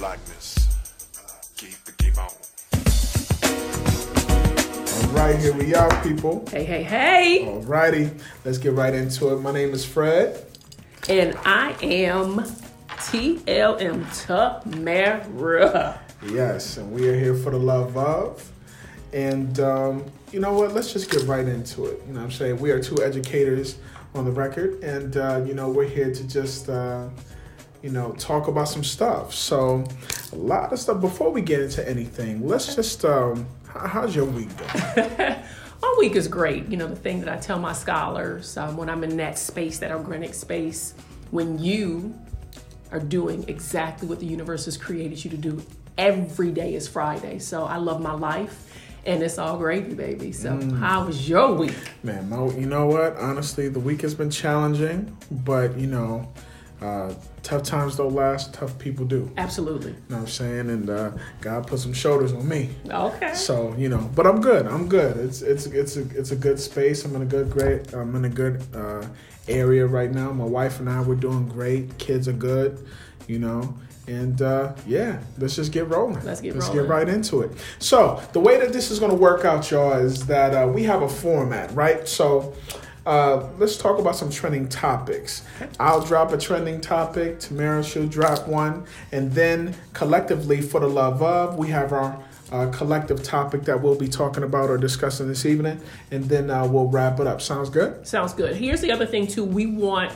blackness. Keep the game on. All right, here we are, people. Hey, hey, hey. All righty, let's get right into it. My name is Fred. And I am TLM Tamara. Yes, and we are here for the love of. And um, you know what? Let's just get right into it. You know what I'm saying? We are two educators on the record, and uh, you know, we're here to just uh, you know, talk about some stuff. So, a lot of stuff. Before we get into anything, let's just um, how's your week going? My week is great. You know, the thing that I tell my scholars um, when I'm in that space, that organic space, when you are doing exactly what the universe has created you to do, every day is Friday. So I love my life. And it's all gravy, baby. So, how was your week? Man, you know what? Honestly, the week has been challenging, but you know, uh, tough times don't last. Tough people do. Absolutely. You know what I'm saying? And uh, God put some shoulders on me. Okay. So you know, but I'm good. I'm good. It's it's it's a it's a good space. I'm in a good great. I'm in a good uh, area right now. My wife and I we're doing great. Kids are good. You know. And uh, yeah, let's just get rolling. Let's get let's rolling. get right into it. So the way that this is going to work out, y'all, is that uh, we have a format, right? So uh, let's talk about some trending topics. I'll drop a trending topic. Tamara she'll drop one, and then collectively, for the love of, we have our uh, collective topic that we'll be talking about or discussing this evening, and then uh, we'll wrap it up. Sounds good? Sounds good. Here's the other thing, too. We want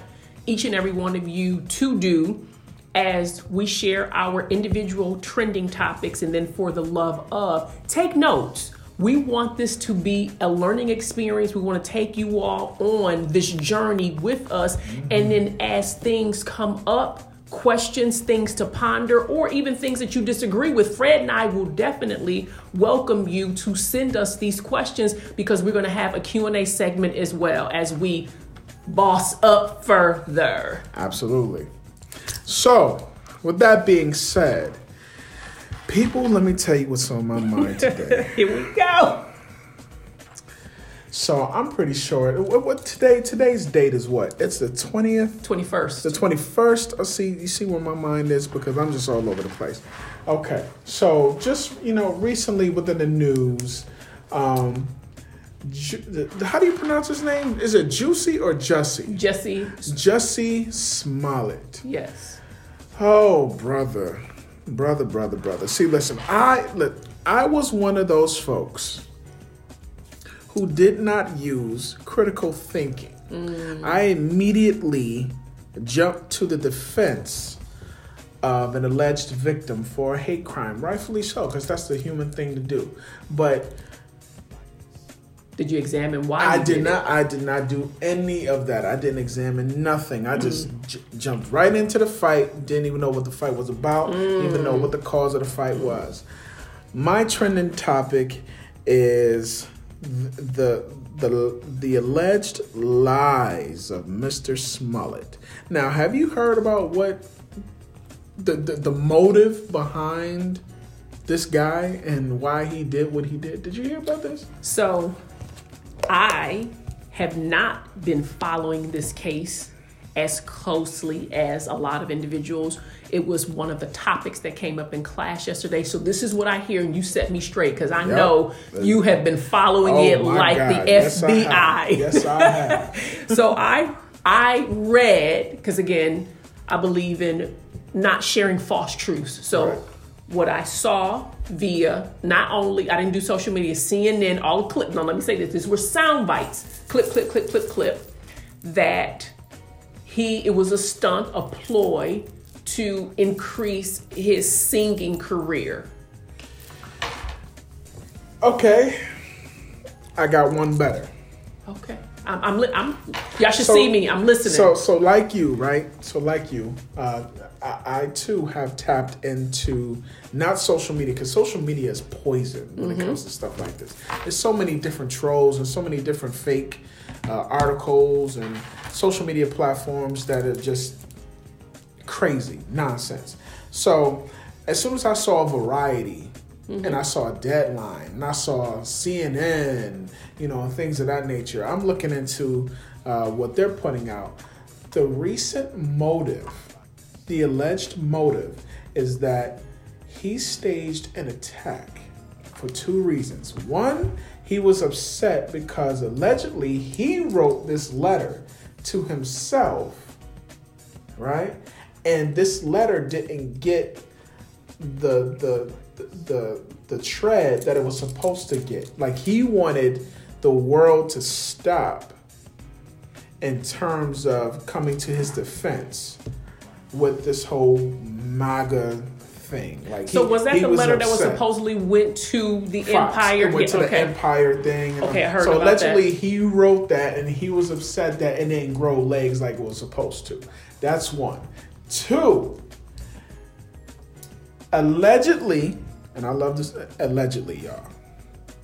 each and every one of you to do as we share our individual trending topics and then for the love of, take notes. We want this to be a learning experience. We want to take you all on this journey with us. And mm-hmm. then as things come up, questions, things to ponder, or even things that you disagree with, Fred and I will definitely welcome you to send us these questions because we're going to have a Q&A segment as well as we boss up further. Absolutely. So, with that being said, people, let me tell you what's on my mind today. Here we go. so I'm pretty sure. What, what today? Today's date is what? It's the twentieth. 21st. The 21st, I see you see where my mind is because I'm just all over the place. Okay. So just, you know, recently within the news, um Ju- the- how do you pronounce his name? Is it Juicy or Jussie? Jesse, Jussie Smollett. yes. Oh, brother. Brother, brother, brother. See, listen, I look, I was one of those folks who did not use critical thinking. Mm. I immediately jumped to the defense of an alleged victim for a hate crime, rightfully so, because that's the human thing to do. But Did you examine why I did it? not. I did not do any of that. I didn't examine nothing. I just mm. j- jumped right into the fight. Didn't even know what the fight was about. Didn't even know mm. what the cause of the fight was. My trending topic is the the the alleged lies of Mr. Smollett. Now, have you heard about what the the, the motive behind this guy and why he did what he did? Did you hear about this? So, I have not been following this case as closely as a lot of individuals. It was one of the topics that came up in class yesterday. So, this is what I hear, and you set me straight because I know you have been following oh it Oh my like God. the Yes, FBI. have. Yes, I have. so I I read because again I believe in not sharing false truths. So Right. What I saw via not only I didn't do social media, CNN, all the clip. No, let me say this: these were sound bites, clip, clip, clip, clip, clip. That he it was a stunt, a ploy to increase his singing career. Okay, I got one better. Okay, I'm. I'm, li- I'm y'all should So- see me. I'm listening. So, so like you, right? So, like you, uh, I, I too have tapped into not social media because social media is poison when Mm-hmm. it comes to stuff like this. There's so many different trolls and so many different fake uh, articles and social media platforms that are just crazy nonsense. So, as soon as I saw Variety. And I saw Deadline, and I saw CNN, you know, things of that nature. I'm looking into uh, what they're putting out. The recent motive, the alleged motive, is that he staged an attack for two reasons. One, he was upset because allegedly he wrote this letter to himself, right? And this letter didn't get the the the the tread that it was supposed to get. Like he wanted the world to stop in terms of coming to his defense with this whole MAGA thing. Like, So he- was that he the letter that was supposedly went to the Fox. Empire? It went to Yeah, the Empire thing. Okay, I heard so about that. allegedly he wrote that, and he was upset that it didn't grow legs like it was supposed to. That's one. Two. Allegedly, and I love this. Allegedly, y'all.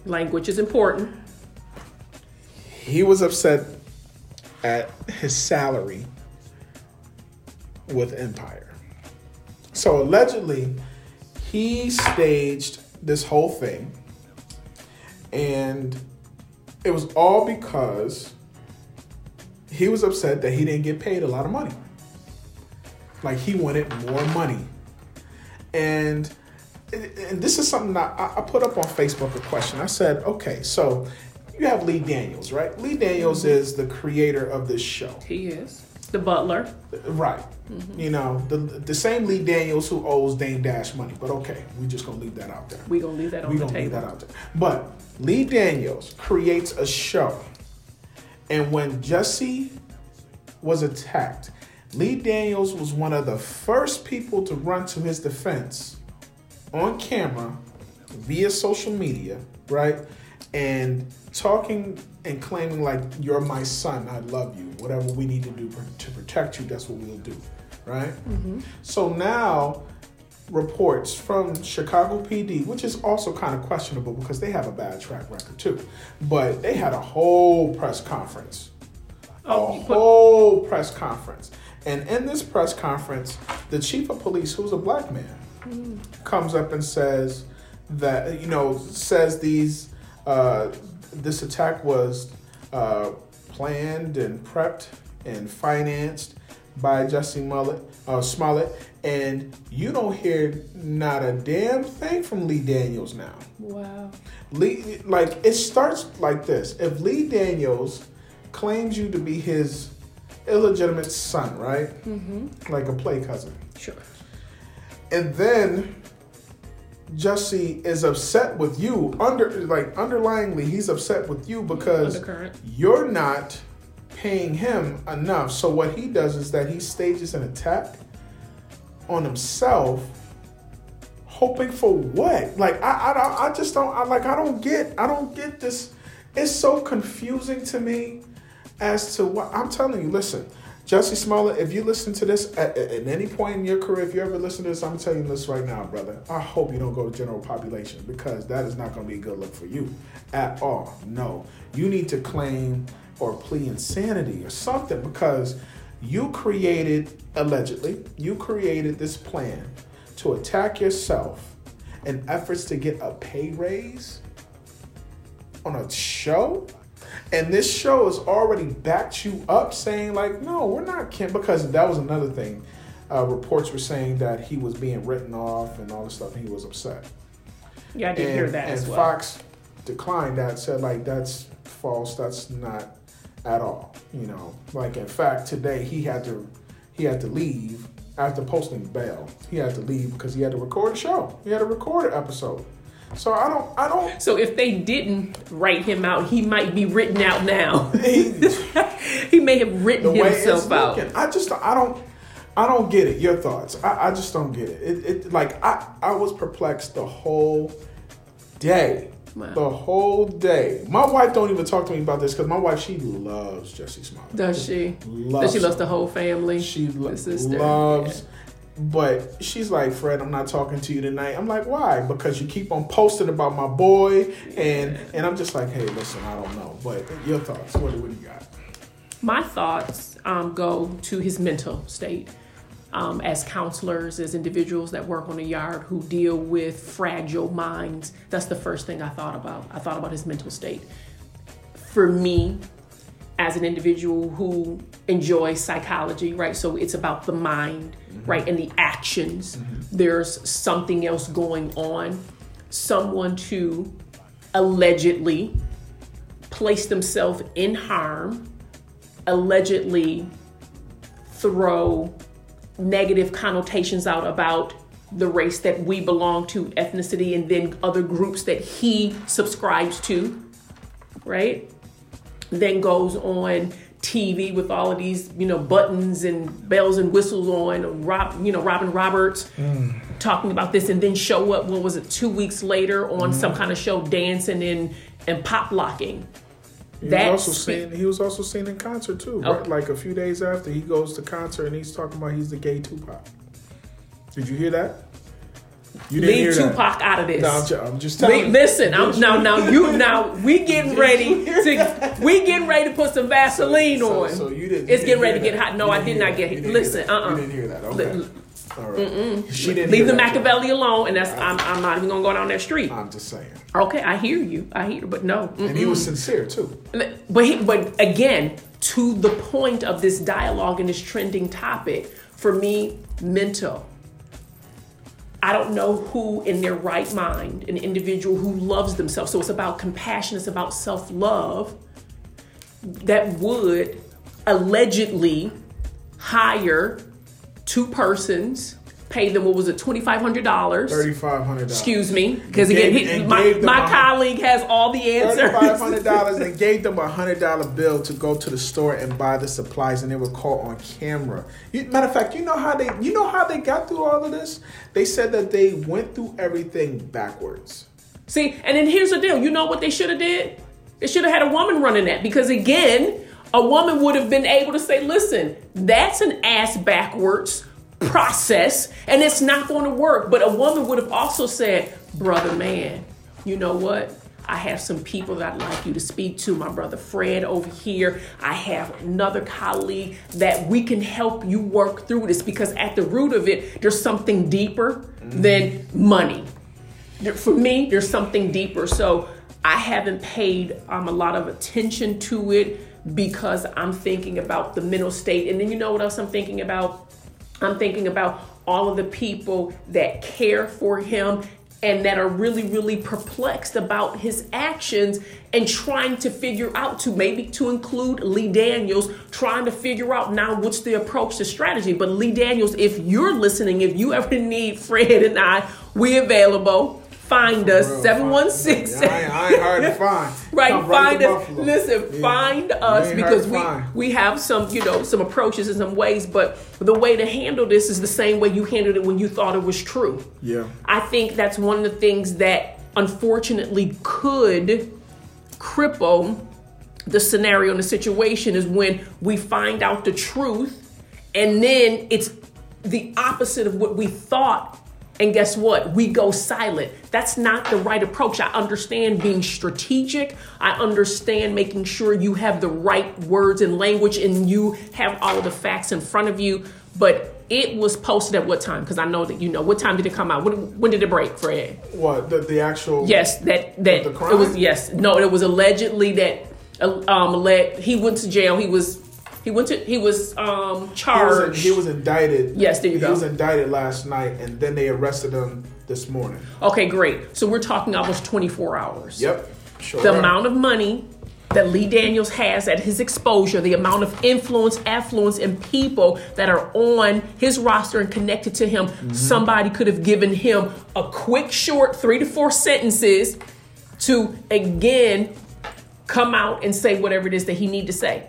Language is important. He was upset at his salary with Empire. So allegedly, he staged this whole thing, and it was all because he was upset that he didn't get paid a lot of money. Like he wanted more money, and and this is something that I, I put up on Facebook a question. I said, okay, so you have Lee Daniels, right? Lee Daniels mm-hmm. is the creator of this show. He is the butler. Right. Mm-hmm. You know, the the same Lee Daniels who owes Dame Dash money. But okay, we're just gonna leave that out there. We gonna leave that on We the gonna leave table. that out there. But Lee Daniels creates a show. And when Jesse was attacked, Lee Daniels was one of the first people to run to his defense on camera via social media, right? And talking and claiming like you're my son, I love you. Whatever we need to do to protect you, that's what we'll do, right? Mm-hmm. So now reports from Chicago PD, which is also kind of questionable because they have a bad track record too. But they had a whole press conference. Oh, a put- whole press conference. And in this press conference, the chief of police, who's a black man, mm-hmm. comes up and says that, you know, says these, uh, this attack was uh, planned and prepped and financed by Jesse Mullet, uh, Smollett, and you don't hear not a damn thing from Lee Daniels now. Wow. Lee, like it starts like this: if Lee Daniels claims you to be his illegitimate son, right? Mm-hmm. Like a play cousin, Sure. and then Jesse is upset with you under like underlyingly he's upset with you because you're not paying him enough. So what he does is that he stages an attack on himself, hoping for what? Like I, I, I just don't. I like. I don't get. I don't get this. It's so confusing to me as to what I'm telling you. Listen, Jesse Smollett, if you listen to this at, at, any point in your career, if you ever listen to this, I'm telling you this right now, brother. I hope you don't go to general population because that is not going to be a good look for you at all. No, you need to claim or plea insanity or something because you created allegedly you created this plan to attack yourself in efforts to get a pay raise on a show and this show has already backed you up saying like no we're not Kim because that was another thing uh, reports were saying that he was being written off and all this stuff and he was upset Yeah, I did and, hear that and as well. Fox declined that, said like that's false, that's not at all. You know, like in fact today he had to he had to leave after posting bail. He had to leave because he had to record a show. He had to record an episode. So I don't I don't So if they didn't write him out, he might be written out now. he, he may have written the way it's himself out. looking. I just I don't I don't get it. Your thoughts? I, I just don't get it. It, it like I I was perplexed the whole day. Wow. The whole day. My wife don't even talk to me about this because my wife she loves Jesse Smollett. Does she? Loves Does she loves the whole family? She lo- the sister. But she's like, Fred, I'm not talking to you tonight. I'm like, why? Because you keep on posting about my boy, and and I'm just like, hey, listen, I don't know, but your thoughts? What, what do you got? My thoughts um, go to his mental state. Um, as counselors, as individuals that work on the yard who deal with fragile minds, that's the first thing I thought about. I thought about his mental state. For me, as an individual who enjoys psychology, right? So it's about the mind, mm-hmm. right, and the actions. Mm-hmm. There's something else going on. Someone to allegedly place themselves in harm, allegedly throw negative connotations out about the race that we belong to, ethnicity, and then other groups that he subscribes to, right? Then goes on TV with all of these, you know, buttons and bells and whistles on, Rob, you know, Robin Roberts talking about this, and then show up. What was it? Two weeks later on mm-hmm. some kind of show, dancing and and pop locking. He was also seen. He was also seen in concert too. Oh. Right? Like a few days after he goes to concert and he's talking about he's the gay Tupac. Did you hear that? You didn't Leave hear that. Tupac out of this. No, I'm, ju- I'm just telling. you. listen, I'm, now, now you, now we getting ready to, we getting ready to put some Vaseline So- on. so you didn't- It's getting ready to get hot. No, I did not get. Didn't Listen, uh, that. uh You didn't hear that. Okay. Li- All right. She didn't Leave the. Makaveli alone, and that's I'm, I'm not even gonna go down that street. I'm just saying. Okay, I hear you. I hear, you, but no. And he was sincere too. But he, but again, to the point of this dialogue and this trending topic, for me, mental. I don't know who in their right mind, an individual who loves themselves. So it's about compassion, it's about self love, that would allegedly hire two persons, pay them, what was it, $2,500? Thirty five hundred dollars. Excuse me, because again, he, my, my colleague has all the answers. Thirty-five hundred dollars and gave them a hundred dollar bill to go to the store and buy the supplies, and they were caught on camera. You, matter of fact, you know how they you know how they got through all of this? They said that they went through everything backwards. See, and then here's the deal. You know what they should have did? They should have had a woman running that because again, a woman would have been able to say, "Listen, that's an ass backwards process, and it's not going to work." But a woman would have also said, "Brother, man, you know what?" I have some people that I'd like you to speak to. My brother Fred over here. I have another colleague that we can help you work through this because at the root of it, there's something deeper than money for me, there's something deeper. So I haven't paid um, a lot of attention to it because I'm thinking about the mental state. And then you know what else I'm thinking about? I'm thinking about all of the people that care for him and that are really, really perplexed about his actions and trying to figure out to maybe to include Lee Daniels, trying to figure out now what's the approach to strategy. But Lee Daniels, if you're listening, if you ever need Fred and I, we available. Find us Real seven one Yeah, I, ain't, hard to find. Right, Come find us. Buffalo. Listen, Yeah. find us because we find. we have some, you know, some approaches and some ways. But the way to handle this is the same way you handled it when you thought it was true. Yeah. I think that's one of the things that unfortunately could cripple the scenario and the situation is when we find out the truth and then it's the opposite of what we thought and guess what? We go silent. That's not the right approach. I understand being strategic. I understand making sure you have the right words and language and you have all of the facts in front of you. But it was posted at what time? Because i know that you know. What time did it come out? When, when did it break fred? What the, the actual? Yes, that that The it was yes. No, it was allegedly that uh, um let he went to jail. He was he went to he was um He was, charged. he was indicted. Yes, there you he go. was indicted last night, and then they arrested him this morning. okay, great. So we're talking almost 24 hours. Yep. Sure. The amount of money that Lee Daniels has at his exposure, the amount of influence, affluence, and people that are on his roster and connected to him, Mm-hmm. somebody could have given him a quick, short three to four sentences to again come out and say whatever it is that he need to say.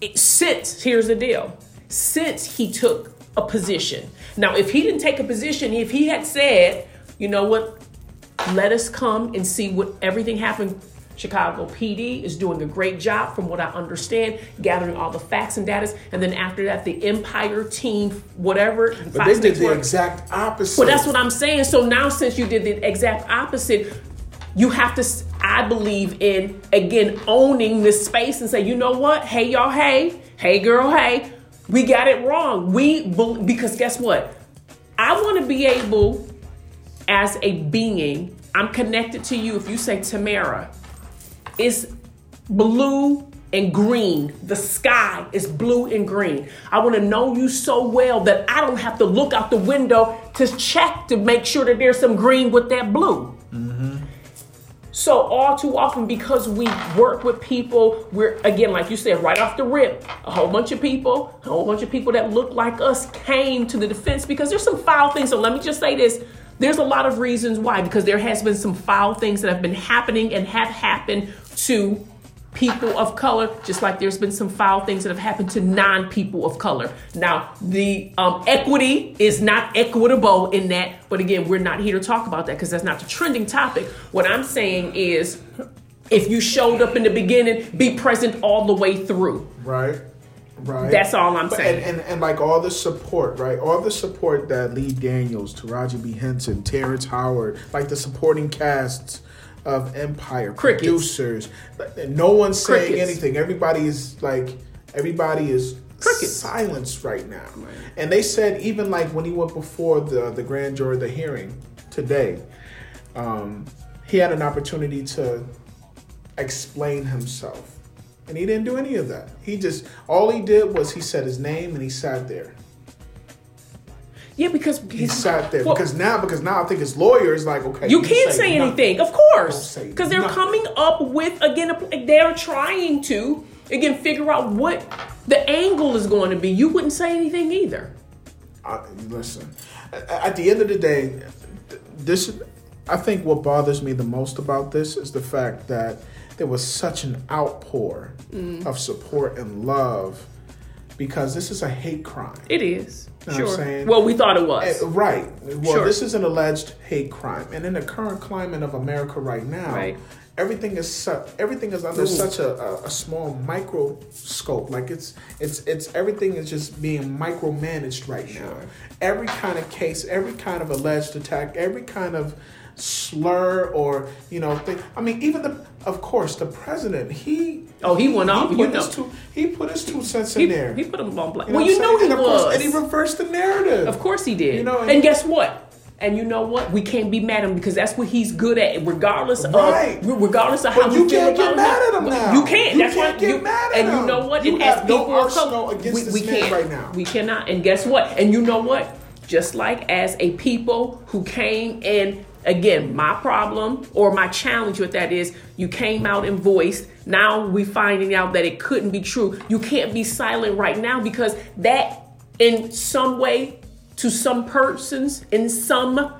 It- since here's the deal, since he took a position. Now, if he didn't take a position, if he had said, you know what, let us come and see what everything happened. Chicago PD is doing a great job, from what I understand, gathering all the facts and data. And then after that, the Empire team, whatever. But they did the exact opposite. Well, that's what I'm saying. So now, since you did the exact opposite, you have to, I believe, in again owning this space and say, you know what? Hey, y'all, hey, hey, girl, hey, we got it wrong. We, because guess what? I want to be able, as a being, I'm connected to you. If you say Tamara, it's blue and green. The sky is blue and green. I want to know you so well that I don't have to look out the window to check to make sure that there's some green with that blue. Mm-hmm. So all too often, because we work with people, we're again, like you said, right off the rip, a whole bunch of people, a whole bunch of people that look like us came to the defense because there's some foul things. So let me just say this. There's a lot of reasons why, because there has been some foul things that have been happening and have happened to people of color, just like there's been some foul things that have happened to non-people of color. Now, the um, equity is not equitable in that, but again, we're not here to talk about that because that's not the trending topic. What I'm saying is, if you showed up in the beginning, be present all the way through. Right. Right. That's all I'm But- saying. And, and and like all the support, right? All the support that Lee Daniels, Taraji P. Henson, Terrence Howard, like the supporting casts of Empire, Crickets. producers. No one's saying Crickets. anything. Everybody is like everybody is Crickets. silenced right now. And they said even like when he went before the the grand jury, the hearing today, um, he had an opportunity to explain himself. And he didn't do any of that. He just all he did was he said his name and he sat there. Yeah, because He sat there Well, because now because now I think his lawyer is like okay You can can't say nothing. anything, of course, because they're nothing. coming up with again. They're trying to again figure out what the angle is going to be. You wouldn't say anything either. I, listen, at the end of the day, this I think what bothers me the most about this is the fact that there was such an outpour Mm. of support and love because this is a hate crime. It is Know what I'm sure. saying? Well, we thought it was. Uh, Right. Well, Sure. this is an alleged hate crime, and in the current climate of America right now, Right. everything is su- everything is under such a, a, a small microscope. Like it's it's it's everything is just being micromanaged right now. Every kind of case, every kind of alleged attack, every kind of slur or you know thing. I mean, even the of course the president he. Oh, he went off, He put, his know. two, he put his two cents he, in there. he put him on black. You know well, you know he and of was. Course, and he reversed the narrative. Of course he did. You know, and, and- guess what? And you know what? We can't be mad at him because that's what he's good at, regardless Right. of regardless of But how you feel can't get about mad at him now. You can't. You that's can't why get you, mad at And you know what? You and have no arsenal against we, this we man can't. right now. We cannot. And guess what? And you know what? Just like as a people who came and again, my problem or my challenge with that is you came out and voiced. Now we finding out that it couldn't be true. You can't be silent right now because that in some way to some persons in some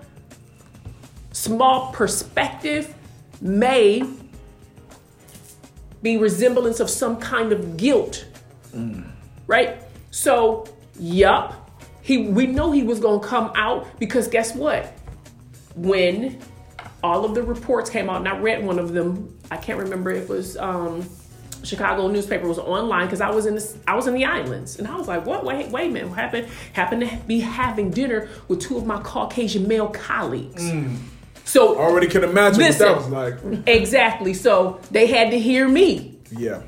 small perspective may be resemblance of some kind of guilt. Mm. Right? So yup. He we know he was going to come out because guess what when all of the reports came out and i read one of them i can't remember if it was um Chicago newspaper was online because I was in the I was in the islands and I was like, what? Wait, wait a minute! What happened? Happened to be having dinner with two of my Caucasian male colleagues. So Already can imagine Listen. what that was like. exactly. So they had to hear me. Yeah.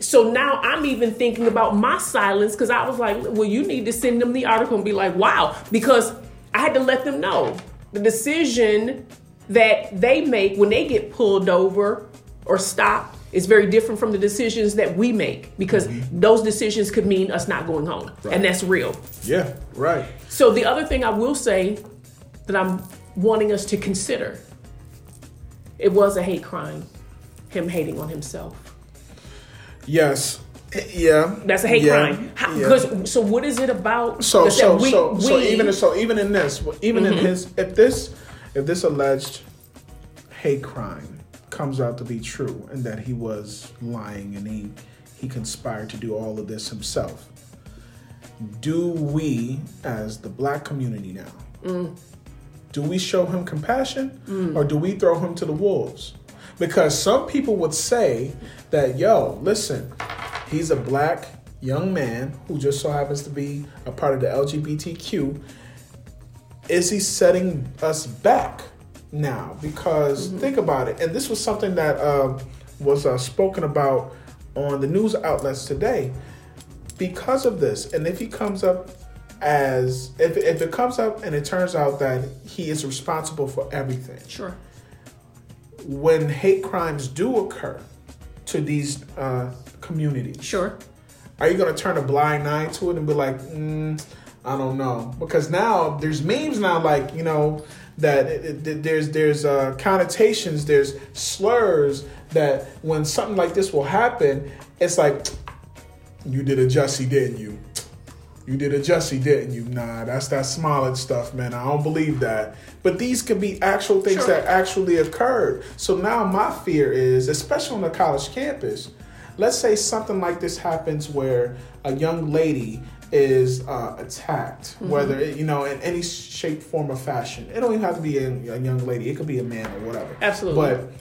So now I'm even thinking about my silence because I was like, well, you need to send them the article and be like, wow, because I had to let them know the decision that they make when they get pulled over or stopped is very different from the decisions that we make because mm-hmm. those decisions could mean us not going home. And that's real. Yeah. Right. So the other thing I will say that I'm wanting us to consider, it was a hate crime, him hating on himself. Yes. Yeah. That's a hate Yeah. crime. How, Yeah. Because so what is it about? So that so we- so so even so even in this even Mm-hmm. in his if this if this alleged hate crime comes out to be true and that he was lying and he he conspired to do all of this himself do we as the black community now Mm. do we show him compassion or do we throw him to the wolves because some people would say that yo listen he's a black young man who just so happens to be a part of the lgbtq is he setting us back now? Because think about it. And this was something that uh, was uh, spoken about on the news outlets today. Because of this and if he comes up as if, if it comes up and it turns out that he is responsible for everything. Sure. when hate crimes do occur to these uh, community? Sure. Are you going to turn a blind eye to it and be like, mm, I don't know? Because now there's memes now, like you know that it, it, there's there's uh, connotations, there's slurs that when something like this will happen, it's like you did a Jussie, didn't you? You did a Jussie, didn't you? Nah, that's that Smollett stuff, man. I don't believe that. But these could be actual things Sure. that actually occurred. So now my fear is, especially on the college campus, let's say something like this happens where a young lady is uh, attacked, Mm-hmm. whether it, you know in any shape, form, or fashion. It don't even have to be a, a young lady. It could be a man or whatever. Absolutely. But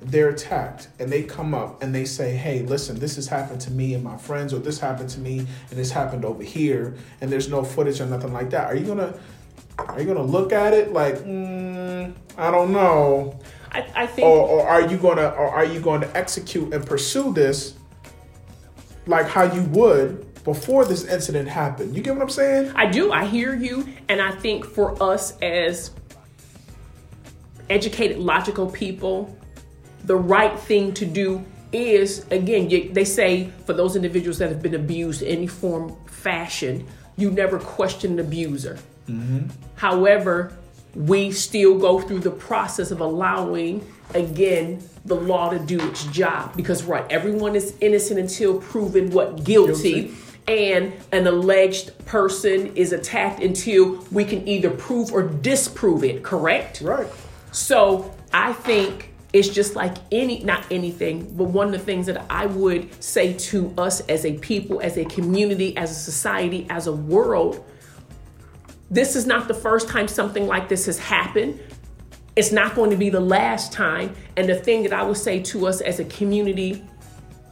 they're attacked and they come up and they say, Hey, listen, this has happened to me and my friends, or this happened to me and this happened over here, and there's no footage or nothing like that. Are you gonna are you gonna look at it like, mm, I don't know? I, I think Or, or are you gonna or are you going to execute and pursue this like how you would before this incident happened? You get what I'm saying? I do. I hear you. And I think for us as educated, logical people, the right thing to do is, again, you, they say for those individuals that have been abused in any form, fashion, you never question an abuser. Mm-hmm. However, we still go through the process of allowing, again, the law to do its job. Because, right, everyone is innocent until proven what guilty. Guilty. And an alleged person is attacked until we can either prove or disprove it, correct? Right. So I think it's just like any, not anything, but one of the things that I would say to us as a people, as a community, as a society, as a world, this is not the first time something like this has happened. It's not going to be the last time. And the thing that I would say to us as a community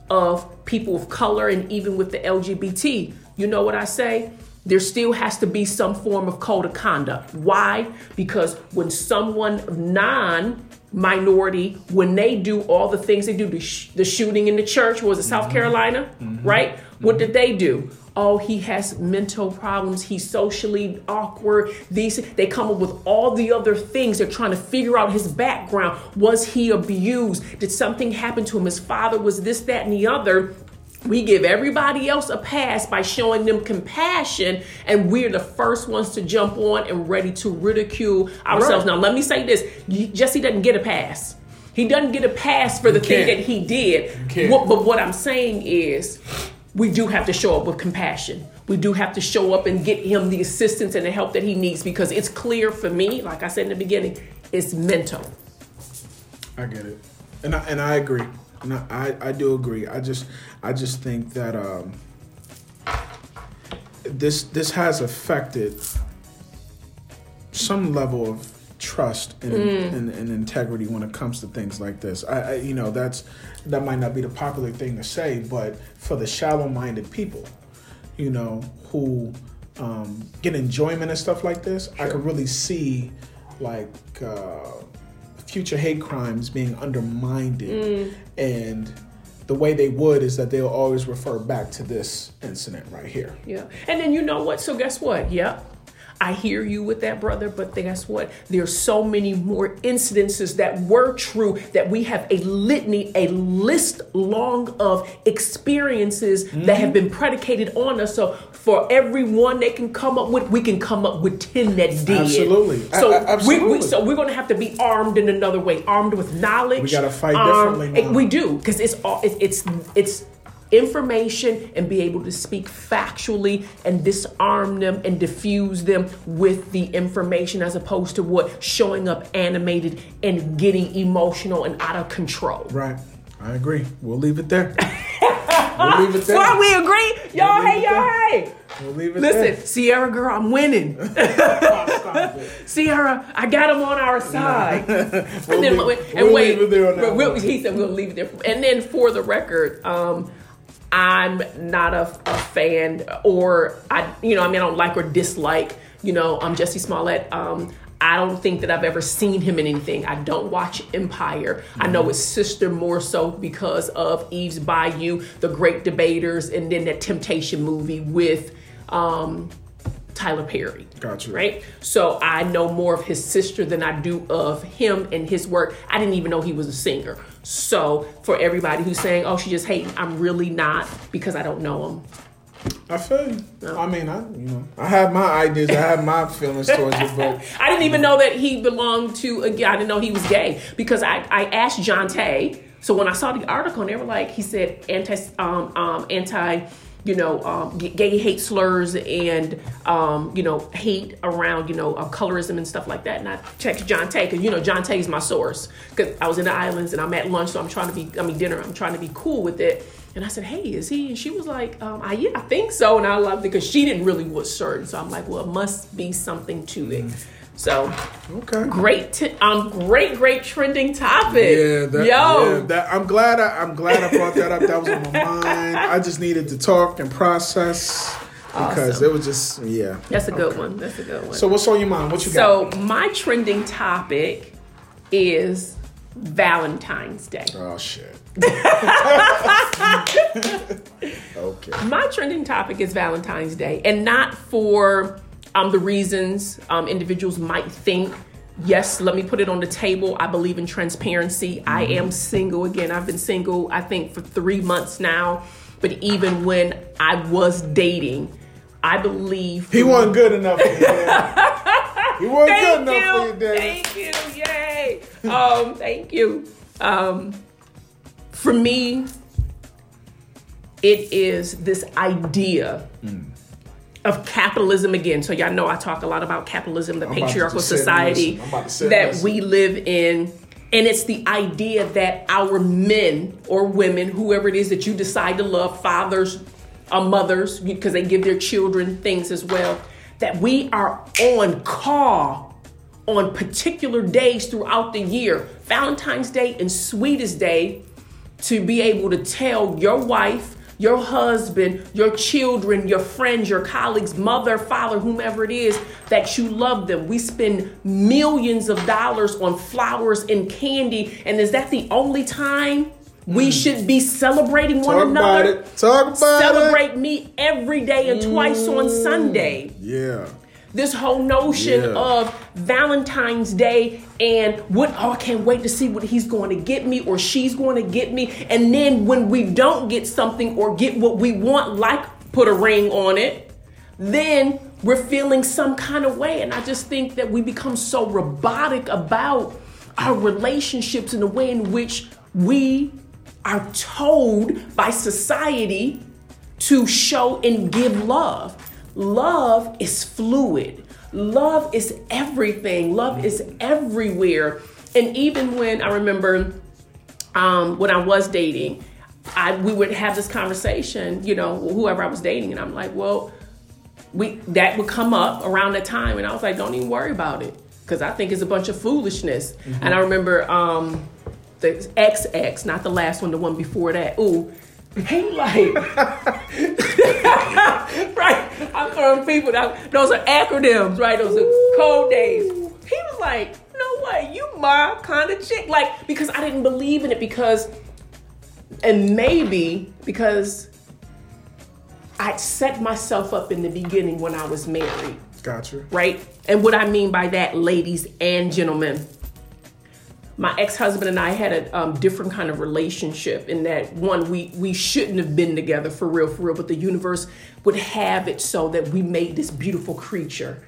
of people of color and even with the LGBT, you know what I say? There still has to be some form of code of conduct. Why? Because when someone non minority, when they do all the things they do, the, sh- the shooting in the church, was it South mm-hmm. Carolina? Mm-hmm. Right? What did mm-hmm. they do? Oh, he has mental problems. He's socially awkward. These they come up with all the other things. They're trying to figure out his background. Was he abused? Did something happen to him? His father was this, that, and the other. We give everybody else a pass by showing them compassion, and we're the first ones to jump on and ready to ridicule ourselves. Right. Now, let me say this Jesse doesn't get a pass. He doesn't get a pass for the thing that he did. But what I'm saying is, we do have to show up with compassion. We do have to show up and get him the assistance and the help that he needs because it's clear for me, like I said in the beginning, it's mental. I get it, and I and I agree, and I, I, do agree. I just I just think that um, this this has affected some level of trust and, and, and integrity when it comes to things like this. I, I you know that's that might not be the popular thing to say, but for the shallow-minded people, you know, who um, get enjoyment and stuff like this, I could really see like uh, future hate crimes being undermined, and the way they would is that they'll always refer back to this incident right here. Yeah. And then you know what? So guess what? Yep. I hear you with that, brother, but guess what? There's so many more incidences that were true that we have a litany, a list long of experiences that have mm-hmm. been predicated on us. So for every one they can come up with, we can come up with 10 that did. Absolutely. So, A- a- We, we, so we're going to have to be armed in another way, armed with knowledge. We gotta fight armed- differently um, now. We do, because it's all, it, it's, it's, information and be able to speak factually and disarm them and diffuse them with the information as opposed to what showing up animated and getting emotional and out of control. Right. I agree. We'll leave it there. we'll leave it there. Why we agree? Y'all, leave hey, y'all, there. hey. We'll leave it there. Listen, Sierra girl, I'm winning. there. It. Sierra, I got him on our side. We'll and then leave- wait, and we'll wait, leave it there on that we'll- he said we'll leave it there. And then for the record, um, I'm not a, a fan, or I, you know, I mean, I don't like or dislike, you know, um, Jesse Smollett. Um, I don't think that I've ever seen him in anything. I don't watch Empire. I know his sister more so because of Eve's Bayou, The Great Debaters, and then that Temptation movie with. Um, Tyler Perry. Gotcha. Right? So I know more of his sister than I do of him and his work. I didn't even know he was a singer. So for everybody who's saying, oh, she just hating, I'm really not because I don't know him. I feel you. I mean, I you know, I have my ideas, I have my feelings towards it, but I didn't even know that he belonged to a guy. I didn't know he was gay because I, I asked John Tay. So when I saw the article and they were like, he said anti um, um, anti you know um, gay hate slurs and um, you know hate around you know uh, colorism and stuff like that. And I checked John Tay because you know John Tay is my source because I was in the islands and I'm at lunch, so I'm trying to be I mean dinner. I'm trying to be cool with it. And I said, "Hey, is he?" And she was like, um, I, "Yeah, I think so." And I loved it because she didn't really was certain. So I'm like, "Well, it must be something to it." So okay. great, t- um, great, great trending topic. Yeah, that, yo, yeah, that, I'm glad I, I'm glad I brought that up. That was on my mind. I just needed to talk and process because Awesome. it was just yeah. that's a good one. That's a good one. So what's on your mind? What you got? So my trending topic is Valentine's Day. Oh shit. okay. My trending topic is Valentine's Day, and not for um, the reasons um, individuals might think. Yes, let me put it on the table. I believe in transparency. I am single again. I've been single, I think, for three months now. But even when I was dating, I believe He wasn't good enough for you. He wasn't good Thank enough for you. you, Thank you. Yay. Um, thank you. Um, for me, it is this idea of capitalism again. So y'all know I talk a lot about capitalism, the to patriarchal just sit and society listen. I'm about to sit and that we live in. And it's the idea that our men or women, whoever it is that you decide to love, fathers or mothers, because they give their children things as well, that we are on call on particular days throughout the year, Valentine's Day and Sweetest Day, to be able to tell your wife, your husband, your children, your friends, your colleagues, mother, father, whomever it is, that you love them. We spend millions of dollars on flowers and candy, and is that the only time we should be celebrating one Mm. Talk about another? it. Talk about Celebrate me every day and twice on Sunday. Yeah. This whole notion Yeah. of Valentine's Day and what oh I can't wait to see what he's going to get me or she's going to get me and then when we don't get something or get what we want like put a ring on it then we're feeling some kind of way and I just think that we become so robotic about our relationships in the way in which we are told by society to show and give love. Love is fluid. Love is everything. Love is everywhere. And even when I remember um, when I was dating, I we would have this conversation, you know, whoever I was dating, and I'm like, well, we that would come up around that time, and I was like, don't even worry about it, because I think it's a bunch of foolishness. And I remember um, the XX, not the last one, the one before that. Ooh, he like, right? I'm throwing people. Down. Those are acronyms, right? Those are code days. He was like, no way, you my kind of chick, like because I didn't believe in it because, and maybe because I'd set myself up in the beginning when I was married Gotcha. right? And what I mean by that, ladies and gentlemen, my ex-husband and I had a um, different kind of relationship in that one we we shouldn't have been together for real for real, but the universe would have it so that we made this beautiful creature,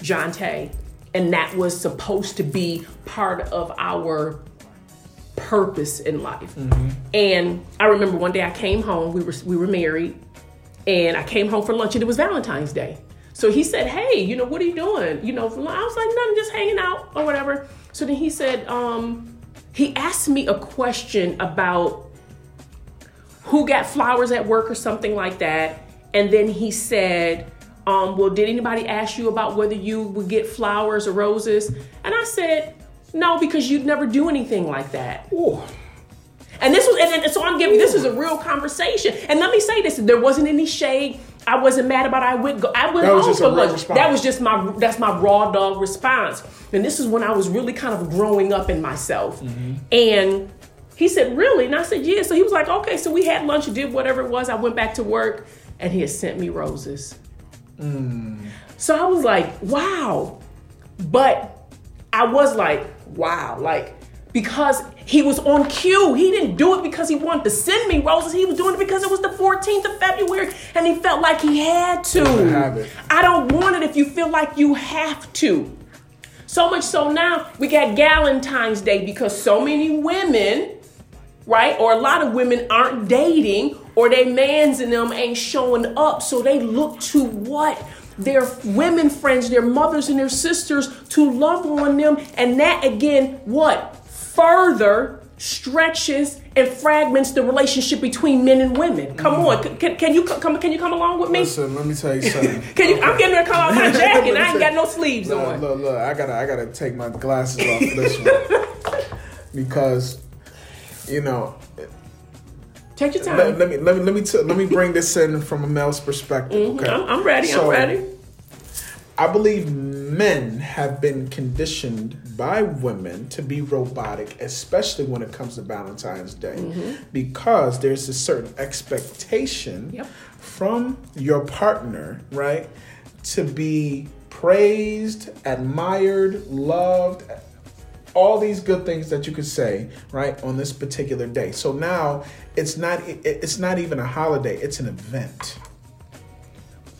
John Tay, and that was supposed to be part of our purpose in life. And I remember one day I came home. We were we were married, and I came home for lunch, and it was Valentine's Day. So he said, "Hey, you know, what are you doing? You know. I was like, "Nothing, just hanging out or whatever." So then he said, um, he asked me a question about who got flowers at work or something like that, and then he said, um, "Well, did anybody ask you about whether you would get flowers or roses?" And I said, "No, because you'd never do anything like that." Ooh. And this was, and, and so I'm giving this is a real conversation. And let me say this: there wasn't any shade. I wasn't mad about. It. I went. Go, I went That home for lunch. response. That was just my. That's my raw dog response. And this is when I was really kind of growing up in myself. Mm-hmm. And he said, "Really?" And I said, "Yeah." So he was like, "Okay." So we had lunch, did whatever it was. I went back to work, and he had sent me roses. So I was like, wow. But I was like, wow, like because he was on cue. He didn't do it because he wanted to send me roses. He was doing it because it was the 14th of February and he felt like he had to. I don't want it if you feel like you have to. So much so now we got Galentine's Day because so many women, right, or a lot of women aren't dating or they mans in them ain't showing up. So they look to what? Their women friends, their mothers and their sisters to love on them. And that again, what? Further stretches and fragments the relationship between men and women. Come mm. on, can, can, can you come? Can you come along with me? Listen, let me tell you something. Can you? I'm getting ready to come out my jacket. I ain't got no sleeves Look, on. look, look, I gotta, I gotta take my glasses off for this one because, you know, Take your time. let, let me, let me, let me, t- let me bring this in from a male's perspective. Mm-hmm. Okay, I'm, I'm ready. So, I'm ready. I believe men have been conditioned by women to be robotic, especially when it comes to Valentine's Day, Mm-hmm. because there's a certain expectation Yep. from your partner, right, to be praised, admired, loved, all these good things that you could say, right, on this particular day. So now it's not it's not even a holiday; it's an event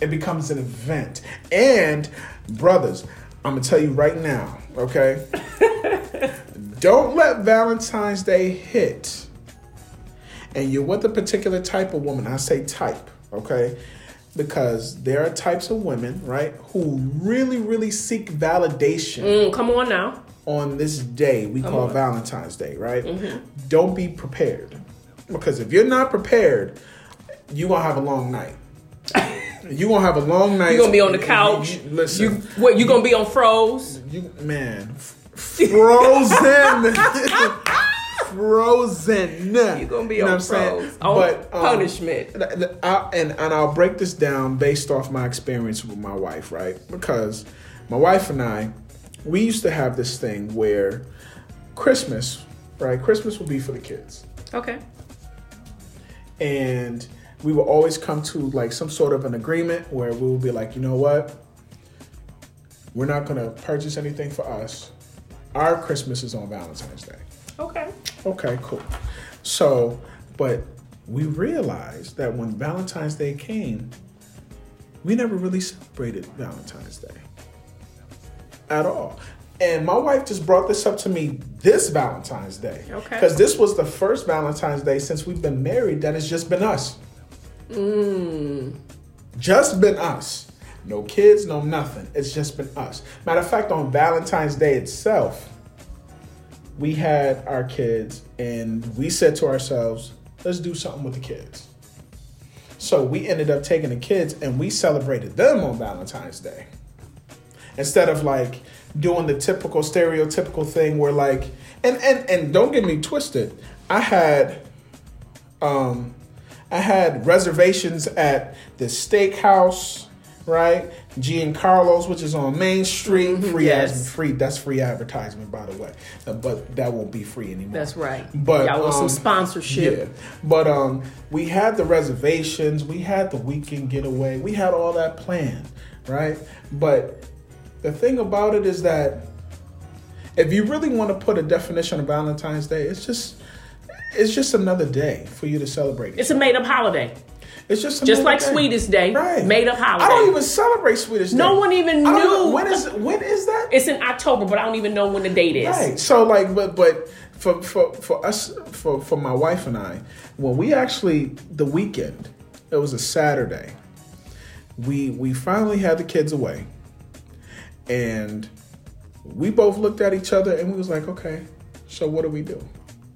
it becomes an event. And brothers, I'm gonna tell you right now, okay? Don't let Valentine's Day hit. And you're with a particular type of woman. I say type, okay? Because there are types of women, right, who really, really seek validation Mm, come on now. on this day we call on. Valentine's Day, right? Mm-hmm. Don't be prepared. Because if you're not prepared, you're gonna have a long night. You're gonna have a long night. You gonna be on the couch. you- listen, You what? You gonna be on froze? you man, frozen, frozen. You gonna be on froze? On um, punishment. th- th- I- and and I'll break this down based off my experience with my wife, right? Because my wife and I, we used to have this thing where Christmas, right? Christmas would be for the kids, Okay. and we would always come to like some sort of an agreement where we would be like, you know what? We're not gonna purchase anything for us. Our Christmas is on Valentine's Day. Okay. Okay, cool. So, but we realized that when Valentine's Day came, we never really celebrated Valentine's Day at all. And my wife just brought this up to me this Valentine's Day. Okay. Because this was the first Valentine's Day since we've been married that it's just been us. Just been us. No kids, no nothing. It's just been us. Matter of fact, on Valentine's Day itself, we had our kids and we said to ourselves, let's do something with the kids. So we ended up taking the kids and we celebrated them on Valentine's Day. Instead of like doing the typical stereotypical thing where like and and and don't get me twisted. I had um I had reservations at the steakhouse, right? Giancarlo's, which is on Main Street. Free yes. free. That's free advertisement, by the way. Uh, But that won't be free anymore. That's right. But y'all want some um, sponsorship? Yeah, but um, we had the reservations, we had the weekend getaway, we had all that planned, right? But the thing about it is that if you really want to put a definition of Valentine's Day, it's just it's just another day for you to celebrate. It's a made up holiday. It's just Just like day. Sweetest Day, right? made up holiday. I don't even celebrate Sweetest Day. No one even knew. when is when is that? It's in October, but I don't even know when the date is. Right. So like, but but for for for us for for my wife and I, when we actually the weekend, it was a Saturday. We we finally had the kids away, and we both looked at each other and we was like, okay, so what do we do?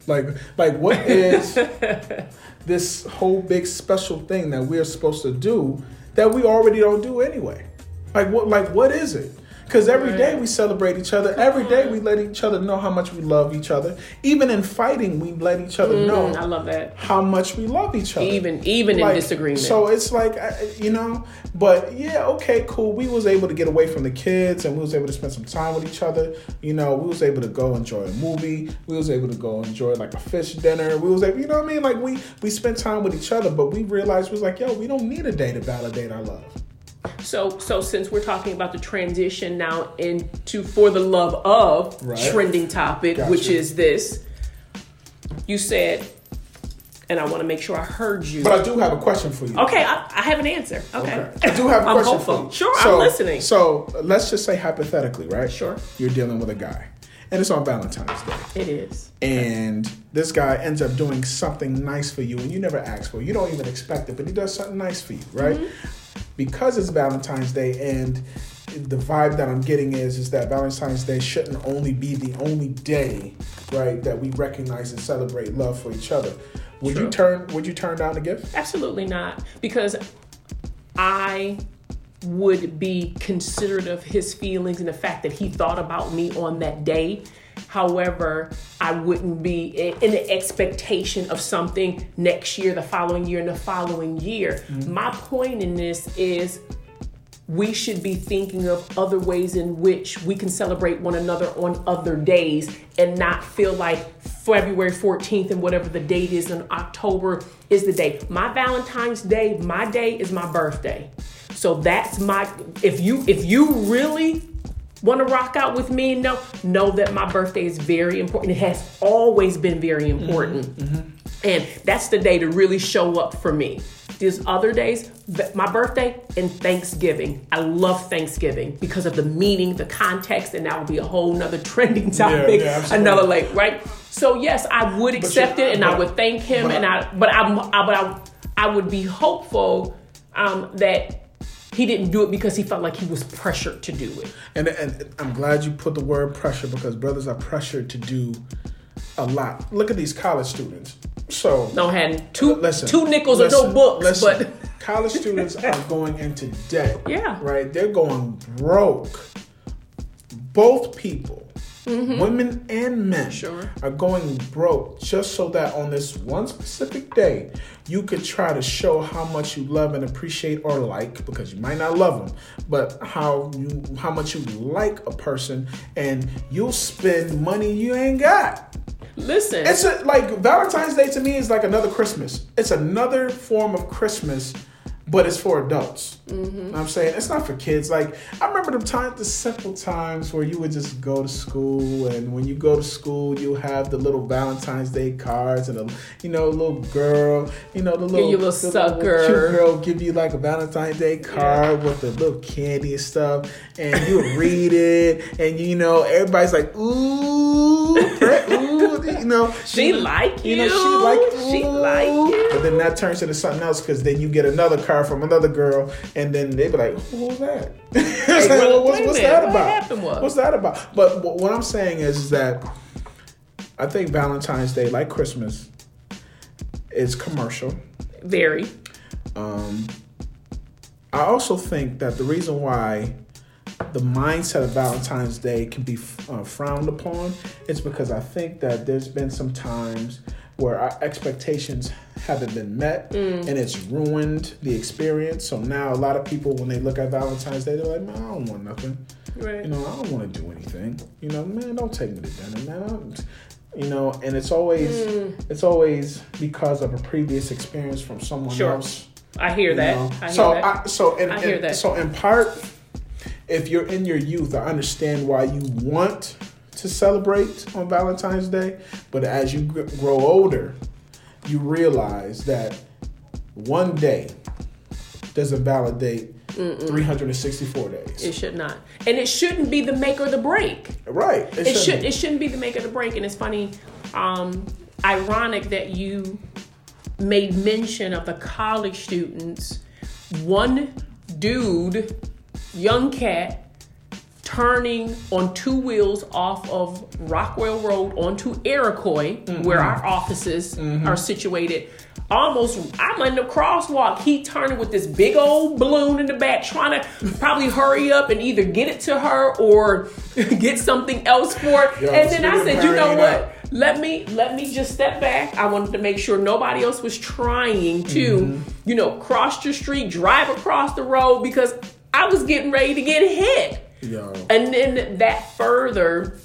Like like what is this whole big special thing that we're supposed to do that we already don't do anyway? Like what like what is it? Because every day we celebrate each other. Every day we let each other know how much we love each other. Even in fighting, we let each other Mm, know I love that. how much we love each other. Even even in disagreement. So it's like you know, but yeah, okay, cool. We was able to get away from the kids, and we was able to spend some time with each other. You know, we was able to go enjoy a movie. We was able to go enjoy like a fish dinner. We was able, you know what I mean? Like we we spent time with each other, but we realized we was like, yo, we don't need a day to validate our love. So, so since we're talking about the transition now into for the love of Right. trending topic, Gotcha. which is this, you said, and I want to make sure I heard you. But I do have a question for you. okay, I, I have an answer. Okay, I do have a I'm question hopeful. for you. Sure, So- I'm listening. So let's just say hypothetically, right? Sure. You're dealing with a guy, and it's on Valentine's Day, it is. and this guy ends up doing something nice for you, and you never ask for. it. You don't even expect it, but he does something nice for you, right? Mm-hmm. Because it's Valentine's Day, and the vibe that I'm getting is is that Valentine's Day shouldn't only be the only day, right, that we recognize and celebrate love for each other. Would you turn Would you turn down the gift? Absolutely not. Because I would be considerate of his feelings and the fact that he thought about me on that day. However, I wouldn't be in the expectation of something next year, the following year, and the following year. Mm-hmm. My point in this is we should be thinking of other ways in which we can celebrate one another on other days and not feel like February 14th and whatever the date is in October is the day. My Valentine's Day, my day is my birthday. So that's my if you if you really want to rock out with me, no, know that my birthday is very important. It has always been very important. And that's the day to really show up for me. These other days, my birthday and Thanksgiving. I love Thanksgiving because of the meaning, the context, and that will be a whole nother trending topic. yeah, absolutely. another like, right? So yes, I would accept it and I would thank him but- and I but I'm I, but I, I would be hopeful um, that he didn't do it because he felt like he was pressured to do it. And, and I'm glad you put the word pressure because brothers are pressured to do a lot. Look at these college students. So No had two listen, two nickels listen, or no books, listen. but college students are going into debt. Yeah. right. They're going broke. Both people, women and men, Mm-hmm. Sure. are going broke just so that on this one specific day you could try to show how much you love and appreciate or like because you might not love them but how you how much you like a person and you'll spend money you ain't got listen, it's a, like Valentine's Day to me is like another Christmas. It's another form of Christmas, but it's for adults. Mm-hmm. What I'm saying it's not for kids. Like I remember the time, the simple times where you would just go to school, and when you go to school, you have the little Valentine's Day cards, and a you know little girl, you know the little, you a little sucker. cute girl give you like a Valentine's Day card with the little candy and stuff, and you read it, and you know everybody's like ooh, pre- ooh, you know She like you know, she like She like you. But then that turns into something else because then you get another card from another girl, and then they be like, "Who was that? Like, well, what's what's that what about? happened? What's that about?" But wh- what I'm saying is, is that I think Valentine's Day, like Christmas, is commercial. Very. Um, I also think that the reason why the mindset of Valentine's Day can be uh, frowned upon it's because I think that there's been some times where our expectations haven't been met and it's ruined the experience. So now a lot of people, when they look at Valentine's Day, they're like, man, I don't want nothing. Right. You know, I don't want to do anything. You know, man, don't take me to dinner, man. I'm, you know, and it's always it's always because of a previous experience from someone Sure. else. I hear that. know? I hear so that. I, so in, I hear in- that. so in part, if you're in your youth, I understand why you want to celebrate on Valentine's Day, but as you grow older, you realize that one day doesn't validate 364 days. it should not, and it shouldn't be the make or the break. right. It shouldn't should. be. It shouldn't be the make or the break. And it's funny, um, ironic that you made mention of the college students. One dude, young cat, turning on two wheels off of Rockwell Road onto Iroquois, where our offices are situated. Almost, I'm in the crosswalk. He turning with this big old balloon in the back, trying to probably hurry up and either get it to her or get something else for it. Yo, and then I said, you know what? up. Let me let me just step back. I wanted to make sure nobody else was trying to, Mm-hmm. you know, cross your street, drive across the road because I was getting ready to get hit. Yo. And then that further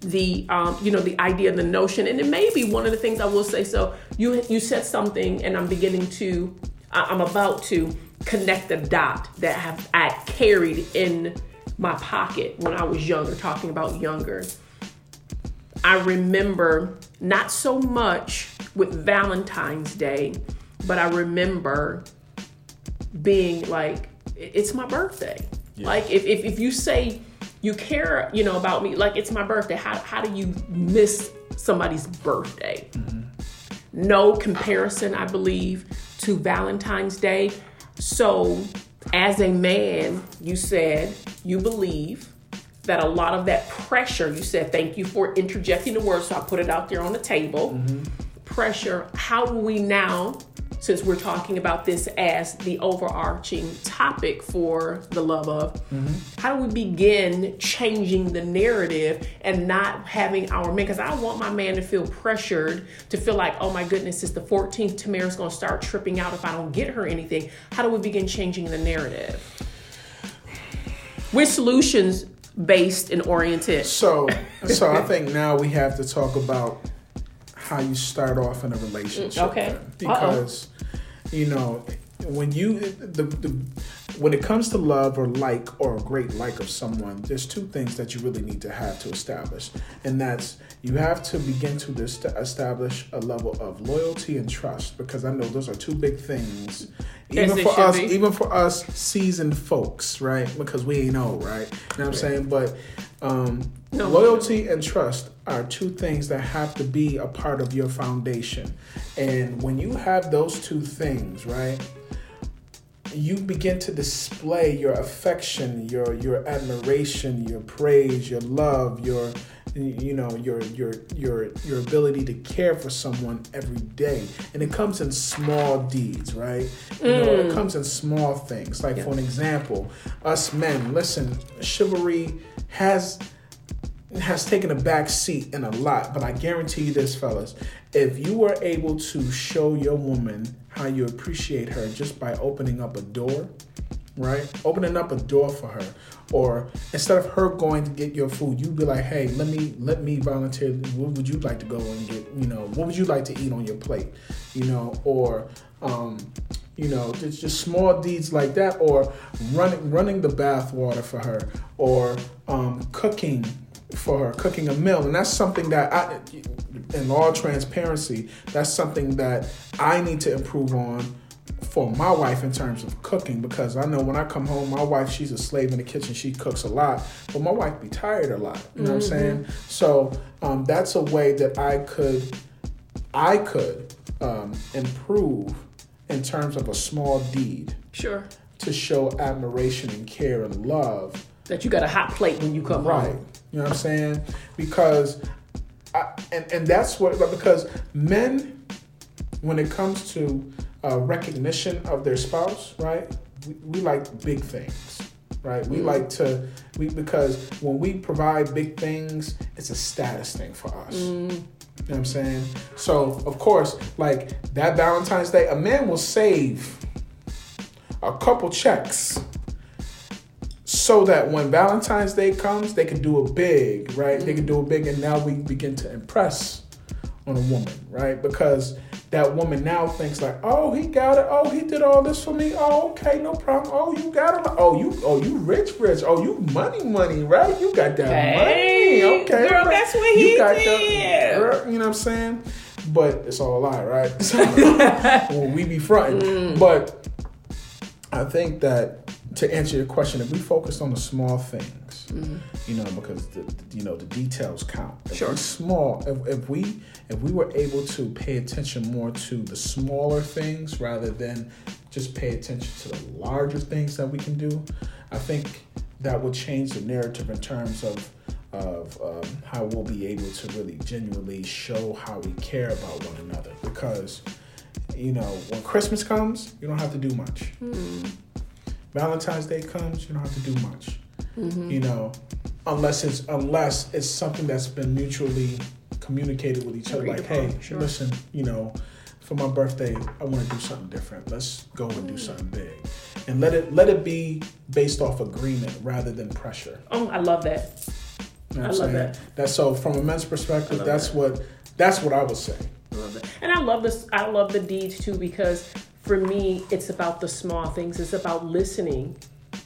the um, you know the idea the notion and it may be one of the things i will say so you you said something and i'm beginning to i'm about to connect the dot that have I carried in my pocket when I was younger, talking about younger. I remember not so much with Valentine's Day, but I remember being like, it's my birthday. Like if, if, if you say you care, you know, about me, like it's my birthday, how, how do you miss somebody's birthday? Mm-hmm. No comparison, I believe, to Valentine's Day. So as a man, you said you believe that a lot of that pressure, you said, thank you for interjecting the word, so I put it out there on the table. Mm-hmm. Pressure, how do we now, since we're talking about this as the overarching topic for the love of, mm-hmm. how do we begin changing the narrative and not having our man? Because I don't want my man to feel pressured to feel like, oh my goodness, it's the 14th, Tamara's gonna start tripping out if I don't get her anything. How do we begin changing the narrative? We're solutions based and oriented. So, so I think now we have to talk about how you start off in a relationship. Okay. then. Because, you know, when you the, the when it comes to love or like or a great like of someone, there's two things that you really need to have to establish, and that's you have to begin to establish a level of loyalty and trust because I know those are two big things. Even for us, be. even for us seasoned folks, right? Because we ain't old, right? You know what I'm saying? But um, No. loyalty and trust are two things that have to be a part of your foundation. And when you have those two things, right? you begin to display your affection, your your admiration, your praise, your love, your you know your your your your ability to care for someone every day, and it comes in small deeds, right? You know, it mm. comes in small things. Like for an example, us men, listen, chivalry has has taken a back seat in a lot, but I guarantee you this, fellas. If you were able to show your woman how you appreciate her just by opening up a door, right? Opening up a door for her. Or instead of her going to get your food, you'd be like, hey, let me let me volunteer. What would you like to go and get, you know, what would you like to eat on your plate? You know, or um, you know, just, just small deeds like that, or running running the bath water for her, or um, cooking for her, cooking a meal, and that's something that I, in all transparency, that's something that I need to improve on for my wife in terms of cooking because I know when I come home, my wife she's a slave in the kitchen. She cooks a lot, but my wife be tired a lot. You know what I'm saying? So um, that's a way that I could, I could um, improve in terms of a small deed Sure. to show admiration and care and love That you got a hot plate when you come Right. home. You know what I'm saying? Because, I, and and that's what because men, when it comes to uh, recognition of their spouse, right? We, we like big things, right? We like to we because when we provide big things, it's a status thing for us. You know what I'm saying? So of course, like that Valentine's Day, a man will save a couple checks so that when Valentine's Day comes, they can do it big, right? They can do it big, and now we begin to impress on a woman, right? Because that woman now thinks like, oh, he got it. Oh, he did all this for me. Oh, okay, no problem. Oh, you got it. Oh, you, oh, you rich, rich. Oh, you money, money, right? You got that Hey, money. Okay, girl, right. that's what he you got did. That, girl, you know what I'm saying? But it's all a lie, right? So, well, we be fronting, Mm. but. I think that to answer your question, if we focus on the small things, you know, because the, you know the details count. If Sure. small. If, if we if we were able to pay attention more to the smaller things rather than just pay attention to the larger things that we can do, I think that would change the narrative in terms of of um, how we'll be able to really genuinely show how we care about one another because you know, when Christmas comes, you don't have to do much. Valentine's Day comes, you don't have to do much. You know, unless it's unless it's something that's been mutually communicated with each other. Like, hey, sure. listen, you know, for my birthday, I want to do something different. Let's go and do Mm. something big, and let it let it be based off agreement rather than pressure. Oh, I love that. You know I love saying? that. That's so from a men's perspective, that's that. what that's what I would say. I love it. And I love this. I love the deeds too because for me, it's about the small things. It's about listening,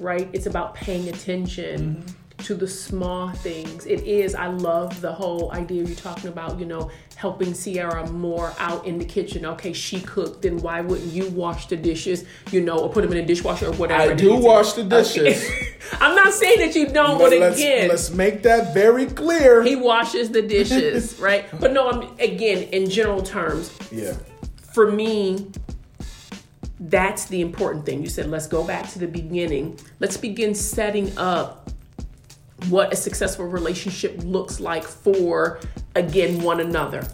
right? It's about paying attention mm-hmm. to the small things. It is, I love the whole idea you're talking about, you know, helping Sierra more out in the kitchen. Okay, she cooked, then why wouldn't you wash the dishes, you know, or put them in a dishwasher or whatever? I do wash the dishes. I'm not saying that you don't, But but again, let's make that very clear. he washes the dishes, right? But no, I'm again in general terms. yeah. For me, that's the important thing. You said let's go back to the beginning. Let's begin setting up what a successful relationship looks like for again one another.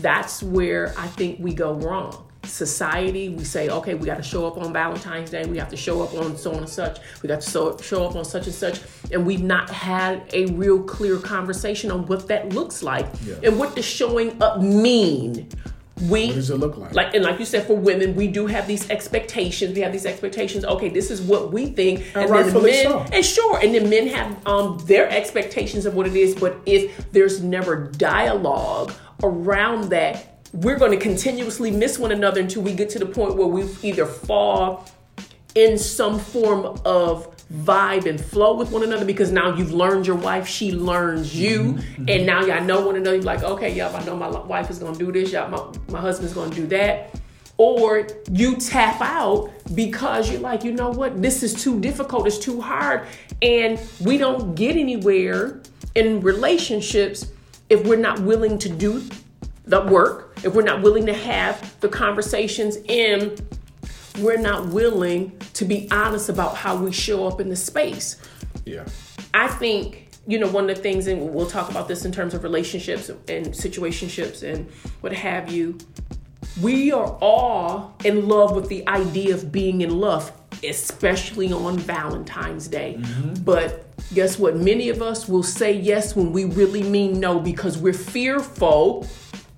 That's where I think we go wrong. Society, we say, okay, we got to show up on Valentine's Day. We have to show up on so and such. We got to so, show up on such and such. And we've not had a real clear conversation on what that looks like Yeah. and what does showing up mean. We What does it look like? like and like you said for women we do have these expectations we have these expectations okay this is what we think And then men so. and sure and then men have um their expectations of what it is but if there's never dialogue around that we're going to continuously miss one another until we get to the point where we either fall in some form of vibe and flow with one another because now you've learned your wife, she learns you, mm-hmm. Mm-hmm. and now y'all know one another. You're like, okay, y'all, I know my wife is gonna do this, y'all, my, my husband's gonna do that. Or you tap out because you're like, you know what, this is too difficult, it's too hard, and we don't get anywhere in relationships if we're not willing to do the work, if we're not willing to have the conversations and we're not willing to be honest about how we show up in the space. yeah. I think, you know, one of the things, and we'll talk about this in terms of relationships and situationships and what have you, we are all in love with the idea of being in love, especially on Valentine's Day. Mm-hmm. But guess what? Many of us will say yes when we really mean no because we're fearful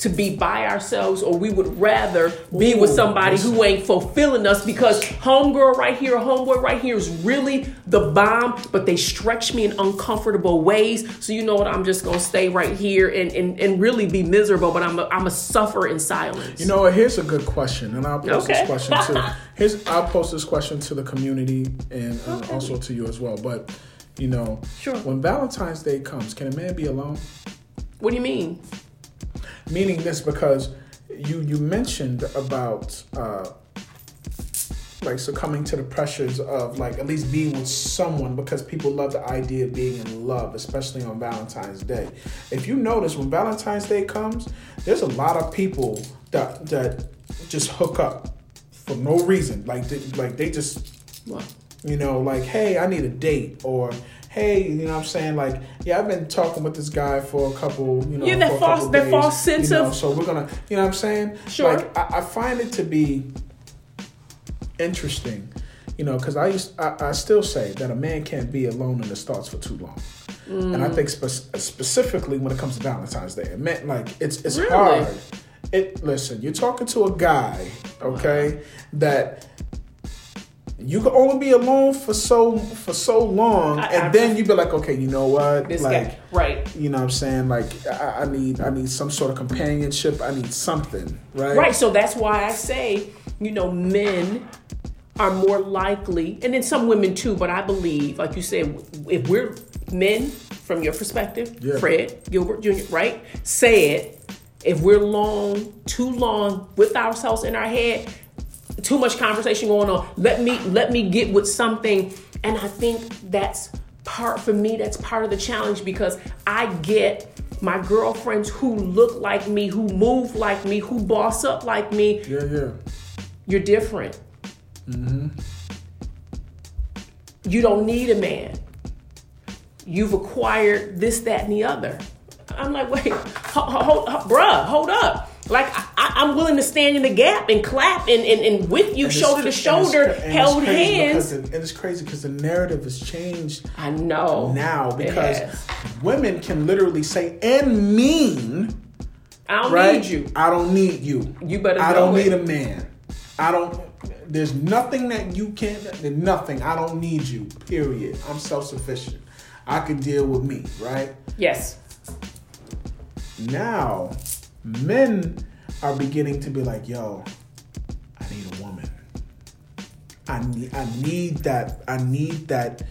to be by ourselves or we would rather be with somebody who ain't fulfilling us because homegirl right here homeboy right here is really the bomb but they stretch me in uncomfortable ways so you know what i'm just gonna stay right here and, and, and really be miserable but i'm a, I'm a suffer in silence You know what? Here's a good question, and I'll post Okay. this question to here's I'll post this question to the community and, and Okay. also to you as well. But you know, Sure. when Valentine's Day comes, can a man be alone? what do you mean Meaning this because you you mentioned about uh, like succumbing to the pressures of like at least being with someone because people love the idea of being in love, especially on Valentine's Day. If you notice when Valentine's Day comes, there's a lot of people that that just hook up for no reason. Like they, like they just you know, like, hey, I need a date, or hey, you know what I'm saying? Like, yeah, I've been talking with this guy for a couple, you know, Yeah, that false- that days, false sense you know, of- So we're gonna, you know what I'm saying? Sure. Like, I, I find it to be interesting, you know, because I used, I, I still say that a man can't be alone in his thoughts for too long. And I Mm. think spe- specifically when it comes to Valentine's Day, it meant like it's it's Really? hard. It listen, you're talking to a guy, okay, that you can only be alone for so for so long, I- and I- then you'd be like, okay, you know what, this like. guy right You know what I'm saying? Like I, I need I need some sort of companionship. I need something, right? Right. So that's why I say, you know, men are more likely, and then some women too, but I believe, like you said, if we're men, from your perspective, Yeah. Fred Gilbert Jr., right? Say it. If we're long, too long with ourselves in our head, too much conversation going on, let me let me get with something. And I think that's part for me, that's part of the challenge because I get my girlfriends who look like me, who move like me, who boss up like me, Yeah, yeah. you're different. Mhm. You don't need a man. You've acquired this, that, and the other. I'm like, wait, hold, hold, bruh, hold up. Like, I, I- I'm willing to stand in the gap and clap and, and, and with you, And shoulder to it's- and it's- shoulder, and it's held hands. because and it's crazy because the narrative has changed I know. now because women can literally say and mean, I don't right? need you. I don't need you. You better I don't it. need a man. I don't. There's nothing that you can. There's nothing. I don't need you. Period. I'm self sufficient. I can deal with me. Right. Yes. now men are beginning to be like, yo, I need a woman. I need I need that I need that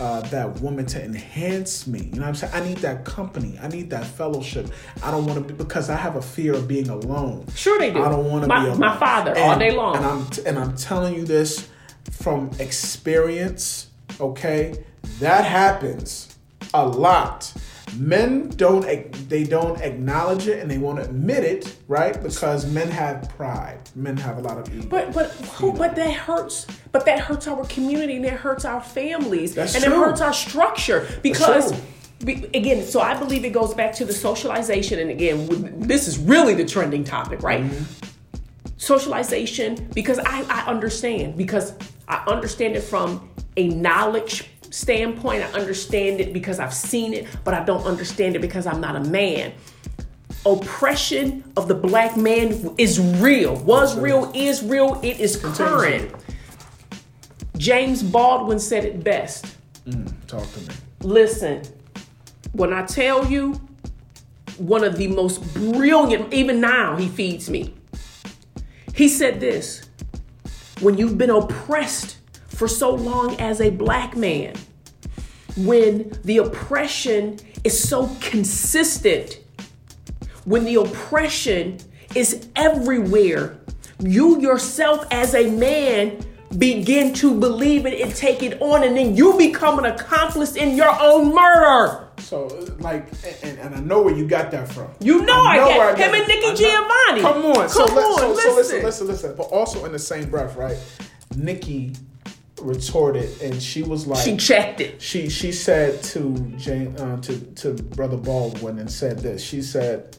uh, that woman to enhance me. You know what I'm saying? I need that company. I need that fellowship. I don't want to be because I have a fear of being alone. Sure they do. I don't want to My- be alone. my father, all day long. And I'm and I'm telling you this from experience. Okay, that happens a lot. Men don't they don't acknowledge it and they won't admit it, right? Because men have pride. Men have a lot of ego. But but who, but that hurts. But that hurts our community and it hurts our families That's and true. it hurts our structure because. be- Again, so I believe it goes back to the socialization, and again, this is really the trending topic, right? Mm-hmm. Socialization, because I, I understand, because I understand it from a knowledge standpoint. I understand it because I've seen it, but I don't understand it because I'm not a man oppression of the black man is real, was real, is real, it is current. James Baldwin said it best. Mm, talk to me. Listen, when I tell you, one of the most brilliant, even now, he feeds me. He said this when you've been oppressed for so long as a black man, when the oppression is so consistent, when the oppression is everywhere, you yourself as a man begin to believe it and take it on, and then you become an accomplice in your own murder. So, like, and, and I know where you got that from. You know I where him got and it. Nikki I know- Giovanni. Come on, Come let, on, so, so listen, listen. listen, listen. But also in the same breath, right? Nikki retorted, and she was like, She checked it. she she said to Jane uh, to to brother Baldwin and said this. She said,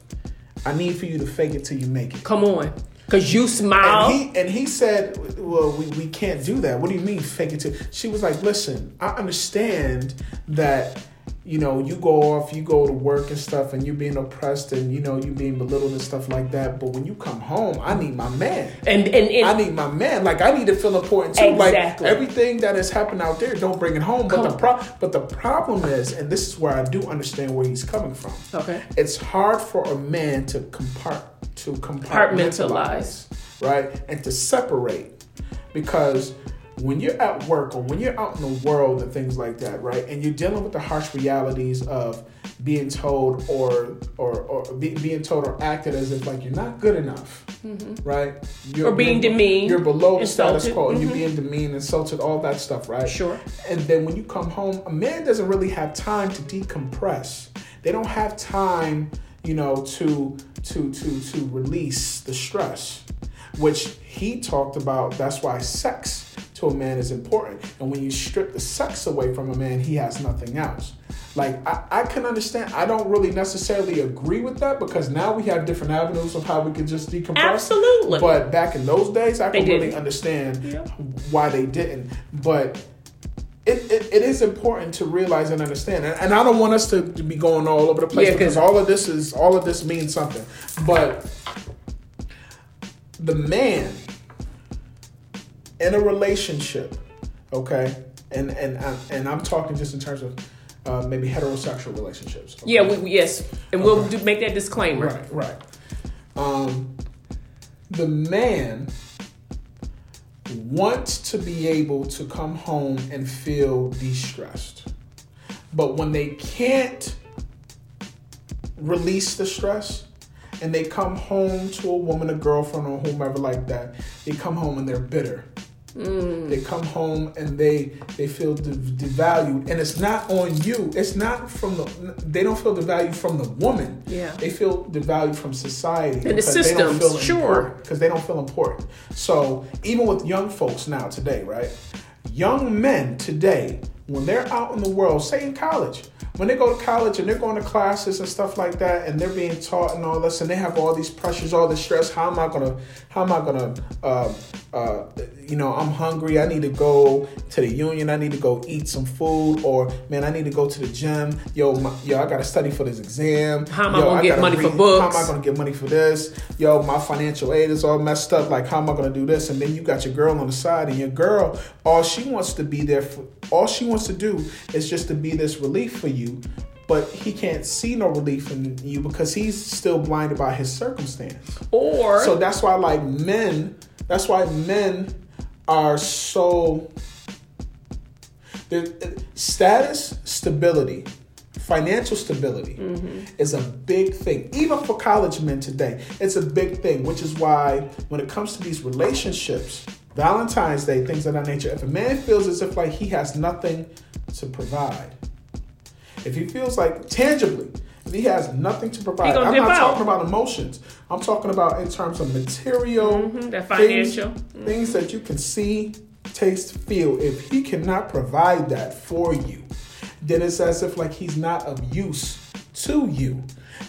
"I need for you to fake it till you make it." Come on. Cause you smile. And he and he said, "Well, we, we can't do that. What do you mean fake it?" To she was like, "Listen, I understand that." You know, you go off, you go to work and stuff, and you're being oppressed, and you know you being belittled and stuff like that. But when you come home, I need my man. and and, and I need my man. Like I need to feel important too. Exactly. Like everything that has happened out there, don't bring it home. But the Come- pro- but the problem is, and this is where I do understand where he's coming from. Okay. It's hard for a man to compart to compartmentalize, right, and to separate, because when you're at work or when you're out in the world and things like that, right, and you're dealing with the harsh realities of being told or or, or be, being told or acted as if like you're not good enough, right? You're, Mm-hmm. Or being you're- demeaned, You're below the status quo, and you're being demeaned, insulted, all that stuff, right? Sure. And then when you come home, a man doesn't really have time to decompress. They don't have time, you know, to to to to release the stress, which he talked about. That's why sex to a man is important. And when you strip the sex away from a man, he has nothing else. Like I, I can understand. I don't really necessarily agree with that because now we have different avenues of how we could just decompress. Absolutely. But back in those days, I They can really understand Yeah. why they didn't. But it, it, it is important to realize and understand. And, and I don't want us to, to be going all over the place Yeah, 'cause- because all of this is all of this means something. But the man in a relationship, okay, and and and, and I'm talking just in terms of uh, maybe heterosexual relationships. okay? yeah, we, we- yes, and we'll Okay. do, make that disclaimer. Right, right. Um, the man wants to be able to come home and feel de-stressed. But when they can't release the stress and they come home to a woman, a girlfriend, or whomever like that, they come home and they're bitter. Mm. They come home and they they feel de- devalued, and it's not on you. It's not from the. They don't feel devalued from the woman. Yeah. they feel devalued from society And the systems, sure. because they don't feel important. So even with young folks now today, right? Young men today, when they're out in the world, say in college, when they go to college and they're going to classes and stuff like that, and they're being taught and all this, and they have all these pressures, all this stress. How am I gonna? How am I gonna? Uh, uh, you know, I'm hungry. I need to go to the union. I need to go eat some food, or man, I need to go to the gym. Yo, my, yo, I gotta study for this exam. How am I gonna get gotta money for books? How am I gonna get money for this? Yo, my financial aid is all messed up. Like, how am I gonna do this? And then you got your girl on the side, and your girl, all she wants to be there for, all she wants to do is just to be this relief for you. But he can't see no relief in you because he's still blinded by his circumstance. Or So that's why, like men, that's why men are so the status stability financial stability mm-hmm. is a big thing even for college men today it's a big thing which is why when it comes to these relationships valentine's day things of that nature if a man feels as if like he has nothing to provide if he feels like tangibly if he has nothing to provide i'm not out. talking about emotions i'm talking about in terms of material mm-hmm, that things- financial. Mm-hmm. things that you can see taste feel if he cannot provide that for you then it's as if like he's not of use to you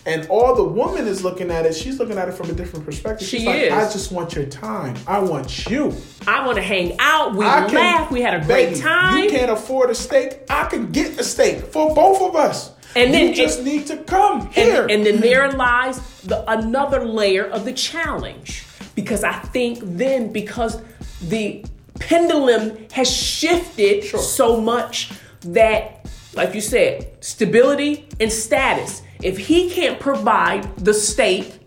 and all the woman is looking at it she's looking at it from a different perspective she's She like is. i just want your time i want you I want to hang out. We I can- We had a great Baby, time. You can't afford a steak. I can get a steak for both of us. And then you just it- need to come here. And, and then there lies the another layer of the challenge. Because I think then because the pendulum has shifted Sure. so much that, like you said, stability and status. If he can't provide the state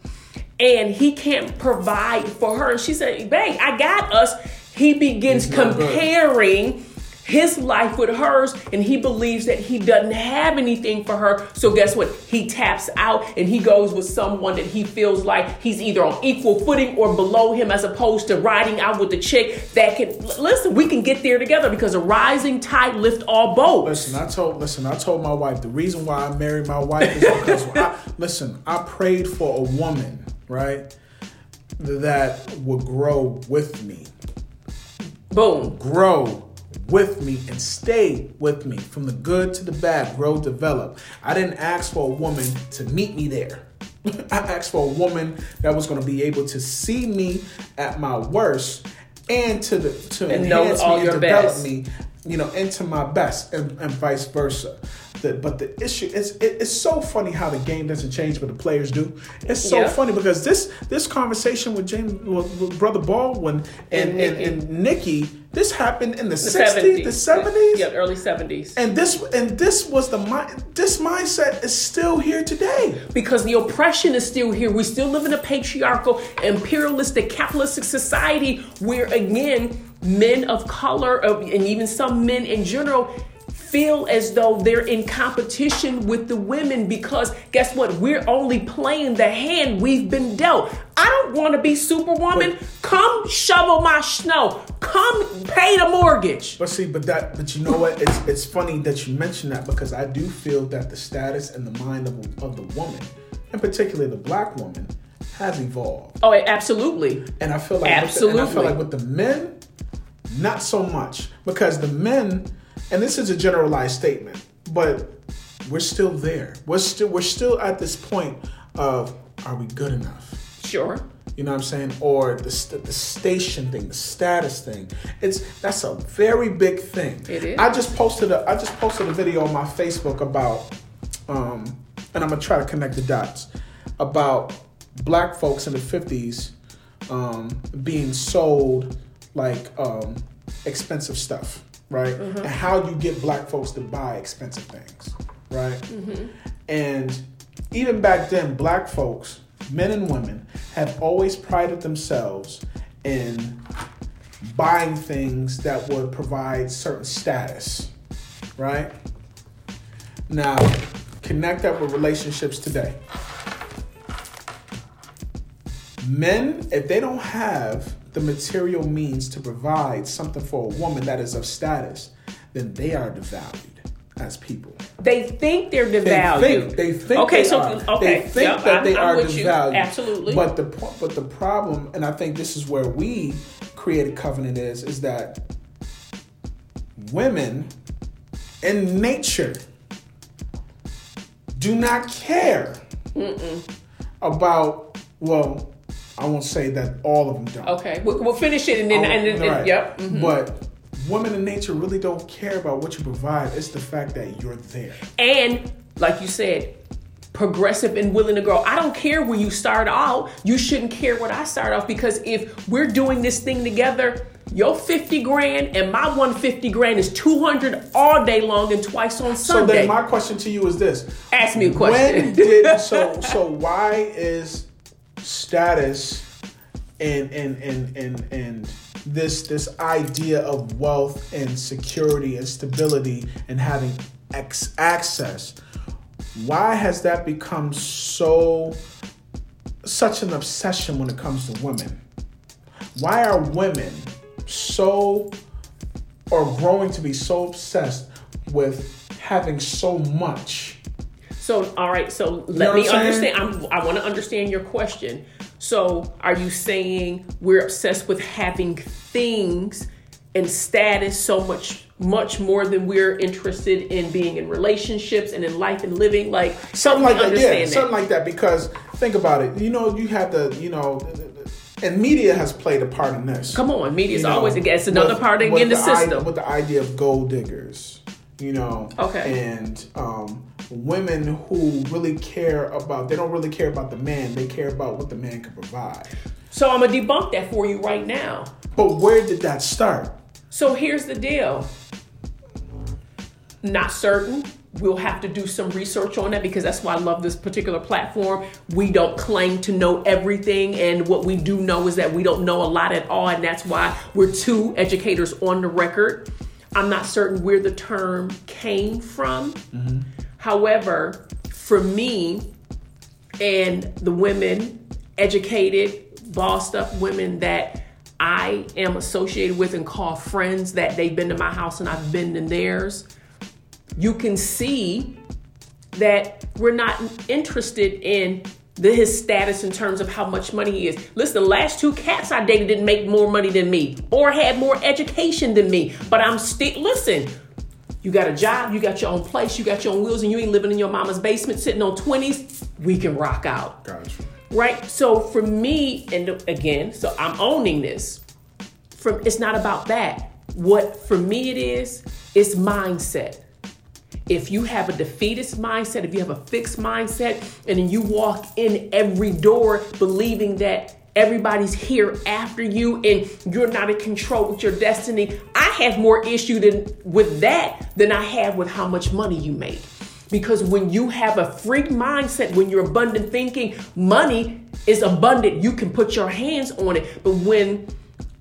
and he can't provide for her, and she said, Babe, I got us. He begins comparing. good. His life with hers and he believes that he doesn't have anything for her. So guess what? He taps out and he goes with someone that he feels like he's either on equal footing or below him as opposed to riding out with the chick that can listen we can get there together because a rising tide lift all boats. Listen, I told listen, I told my wife the reason why I married my wife is because I, listen, I prayed for a woman, right, that would grow with me, boom. Grow with me, and stay with me from the good to the bad, grow, develop. I didn't ask for a woman to meet me there. I asked for a woman that was going to be able to see me at my worst and to the to And know enhance all me your and develop best. me you know, into my best, and, and vice versa. The, but the issue is, it, it's so funny how the game doesn't change, but the players do. It's so funny because this this conversation with James, with, with brother Baldwin and And and, Nikki. and Nikki, this happened in the the sixties, the seventies, yeah early 70s and this and this was the mind. This mindset is still here today. because the oppression is still here. We still live in a patriarchal, imperialistic, capitalistic society where, again, men of color, uh, and even some men in general, feel as though they're in competition with the women because guess what? We're only playing the hand we've been dealt. I don't want to be superwoman. Come shovel my snow. Come pay the mortgage. But see, but that, but you know what? It's it's funny that you mention that because I do feel that the status and the mind of, of the woman, and particularly the black woman, has evolved. Oh, absolutely. And I feel like with the, and I feel like with the men, not so much because the men, and this is a generalized statement, but we're still there. We're still we're still at this point of are we good enough? Sure. You know what I'm saying? Or the, st- the station thing, the status thing. It's that's a very big thing. It is. I just posted a I just posted a video on my Facebook about um and I'm gonna try to connect the dots about black folks in the 50s um being sold like um expensive stuff, right? Mm-hmm. And how you get black folks to buy expensive things, right? Mm-hmm. And even back then, black folks, men and women, have always prided themselves in buying things that would provide certain status, right? Now, connect that with relationships today. Men, if they don't have the material means to provide something for a woman that is of status, then they are devalued as people. They think they're They devalued. think they think Okay, they so are. okay, they think yep, that I'm- they I'm are with you. devalued. Absolutely. But the but the problem, and I think this is where we create a covenant is, is that women in nature do not care about. Well, I won't say that all of them don't. Okay, we'll, we'll finish it and then, Oh, and then, right. yep. mhm. But women in nature really don't care about what you provide. It's the fact that you're there. And like you said, progressive and willing to grow. I don't care where you start out. You shouldn't care what I start off because if we're doing this thing together, your 50 grand and my 150 grand is 200 all day long and twice on Sunday. So then my question to you is this. Ask me a question. When did so so why is status and and and and and this this idea of wealth and security and stability and having ex- access, why has that become so such an obsession when it comes to women? Why are women so or growing to be so obsessed with having so much? So, all right. So let know me I'm understand. I'm, I want to understand your question. So, are you saying we're obsessed with having things and status so much, much more than we're interested in being in relationships and in life and living? Like something like that. Yeah, understand something like that. Because think about it. You know, you have to. you know, and media has played a part in this. Come on, media is You always it's another with- part with again the i- system. with the idea of gold diggers. You know, Okay. and um, women who really care about they don't really care about the man; they care about what the man can provide. so I'm gonna debunk that for you right now. But where did that start? So here's the deal. Not certain. We'll have to do some research on that because that's why I love this particular platform. We don't claim to know everything, and what we do know is that we don't know a lot at all, and that's why we're two educators on the record. I'm not certain where the term came from. Mm-hmm. However, for me, and the women, educated, bossed up women that I am associated with and call friends that they've been to my house and I've been to theirs, you can see that we're not interested in the, his status in terms of how much money he is. Listen, the last two cats I dated didn't make more money than me or had more education than me, but I'm still, listen, you got a job, you got your own place, you got your own wheels, and you ain't living in your mama's basement sitting on 20s, we can rock out. Gotcha. Right? So for me, and again, so I'm owning this. From it's not about that. What for me it is, it's mindset. If you have a defeatist mindset, if you have a fixed mindset, and then you walk in every door believing that everybody's here after you and you're not in control with your destiny, I have more issue than with that than I have with how much money you make. Because when you have a freak mindset, when you're abundant thinking, money is abundant. You can put your hands on it. But when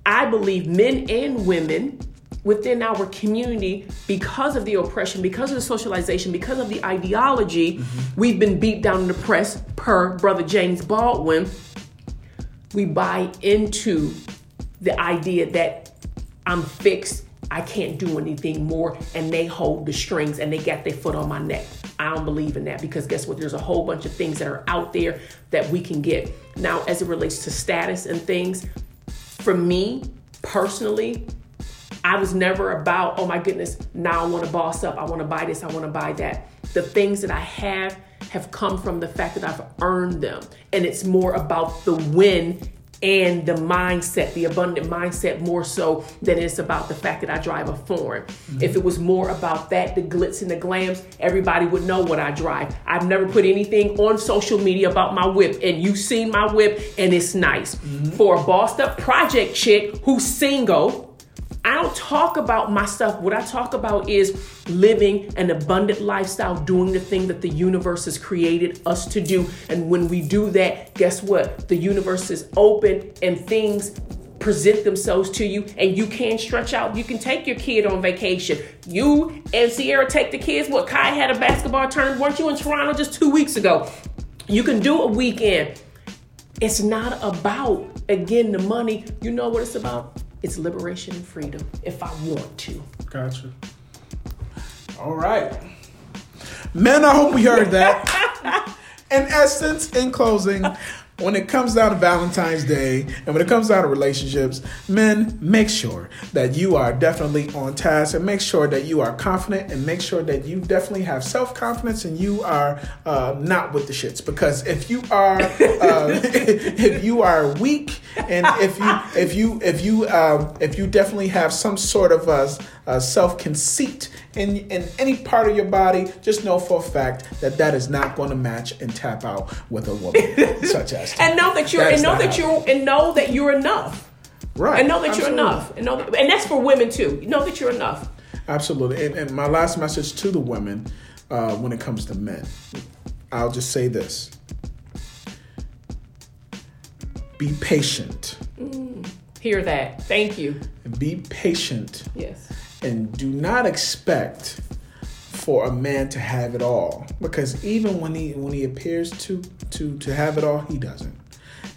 I believe men and women within our community, because of the oppression, because of the socialization, because of the ideology, mm-hmm. we've been beat down in the press, per Brother James Baldwin. We buy into the idea that I'm fixed, I can't do anything more, and they hold the strings and they got their foot on my neck. I don't believe in that because guess what? There's a whole bunch of things that are out there that we can get. Now, as it relates to status and things, for me personally, I was never about, oh my goodness, now I want to boss up. I want to buy this. I want to buy that. The things that I have have come from the fact that I've earned them. And it's more about the win and the mindset, the abundant mindset, more so than it's about the fact that I drive a foreign. Mm-hmm. If it was more about that, the glitz and the glams, everybody would know what I drive. I've never put anything on social media about my whip, and you've seen my whip, and it's nice. Mm-hmm. For a bossed up project chick who's single, I don't talk about my stuff. What I talk about is living an abundant lifestyle, doing the thing that the universe has created us to do. And when we do that, guess what? The universe is open and things present themselves to you and you can stretch out. You can take your kid on vacation. You and Sierra take the kids. What Kai had a basketball tournament. Weren't you in Toronto just two weeks ago? You can do a weekend. It's not about, again, the money. You know what it's about? It's liberation and freedom if I want to. Gotcha. All right. Men, I hope we heard that. in essence, in closing, when it comes down to Valentine's Day and when it comes down to relationships, men, make sure that you are definitely on task and make sure that you are confident and make sure that you definitely have self confidence and you are uh, not with the shits. Because if you are, uh, if you are weak and if you, if you, if you, um, if you definitely have some sort of uh, uh, self conceit in in any part of your body, just know for a fact that that is not going to match and tap out with a woman such as. And know that you're That's and know that happening. you're and know that you're enough. right, And know that absolutely. you're enough. And know that, and that's for women too. Know that you're enough. Absolutely. And, and my last message to the women uh, when it comes to men, I'll just say this: be patient. Hear that. Thank you. Be patient Yes. And do not expect for a man to have it all because even when he when he appears to to to have it all he doesn't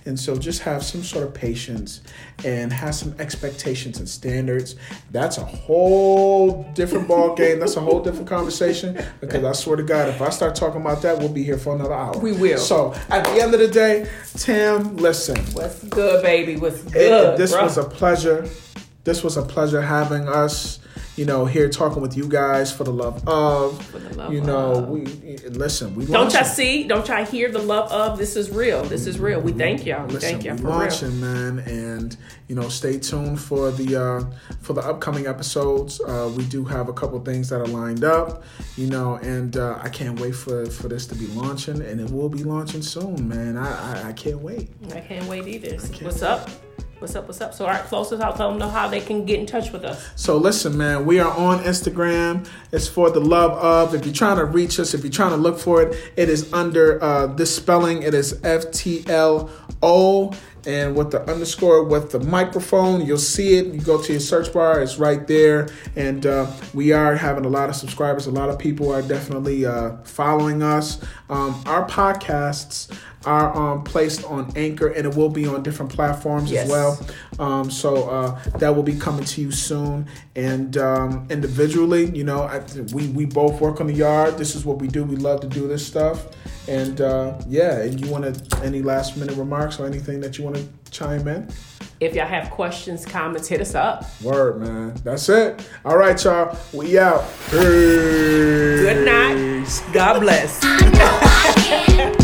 and so just have some sort of patience and have some expectations and standards that's a whole different ball game that's a whole different conversation because i swear to god if i start talking about that we'll be here for another hour We will. so at the end of the day tim listen What's good, baby? What's it- good? this bruh? was a pleasure. This was a pleasure having us, you know, here talking with you guys for the love of. For the love you know, of. we listen. We Don't y'all see? Don't y'all hear the love of? This is real. This is real. We thank y'all. We Listen, thank y'all for real. launching, man, and you know, stay tuned for the uh, for the upcoming episodes. Uh, we do have a couple things that are lined up, you know, and uh, I can't wait for for this to be launching, and it will be launching soon, man. I I, I can't wait. I can't wait either. can't What's up? What's up? What's up? So, all right, close us out. Tell them know how they can get in touch with us. So listen, man, we are on Instagram. It's for the love of. If you're trying to reach us, if you're trying to look for it, it is under uh, this spelling. It is F T L O. And with the underscore with the microphone, you'll see it. You go to your search bar, it's right there. And uh, we are having a lot of subscribers. A lot of people are definitely uh, following us. Um, our podcasts are um, placed on Anchor, and it will be on different platforms Yes. as well. Um, so uh, that will be coming to you soon. And um, individually, you know, I, we we both work on the yard. This is what we do. We love to do this stuff. And uh, yeah, and you want to any last minute remarks or anything that you want to chime in? If y'all have questions, comments, hit us up. Word, man. That's it. All right, y'all. We out. Peace. Good night. God bless.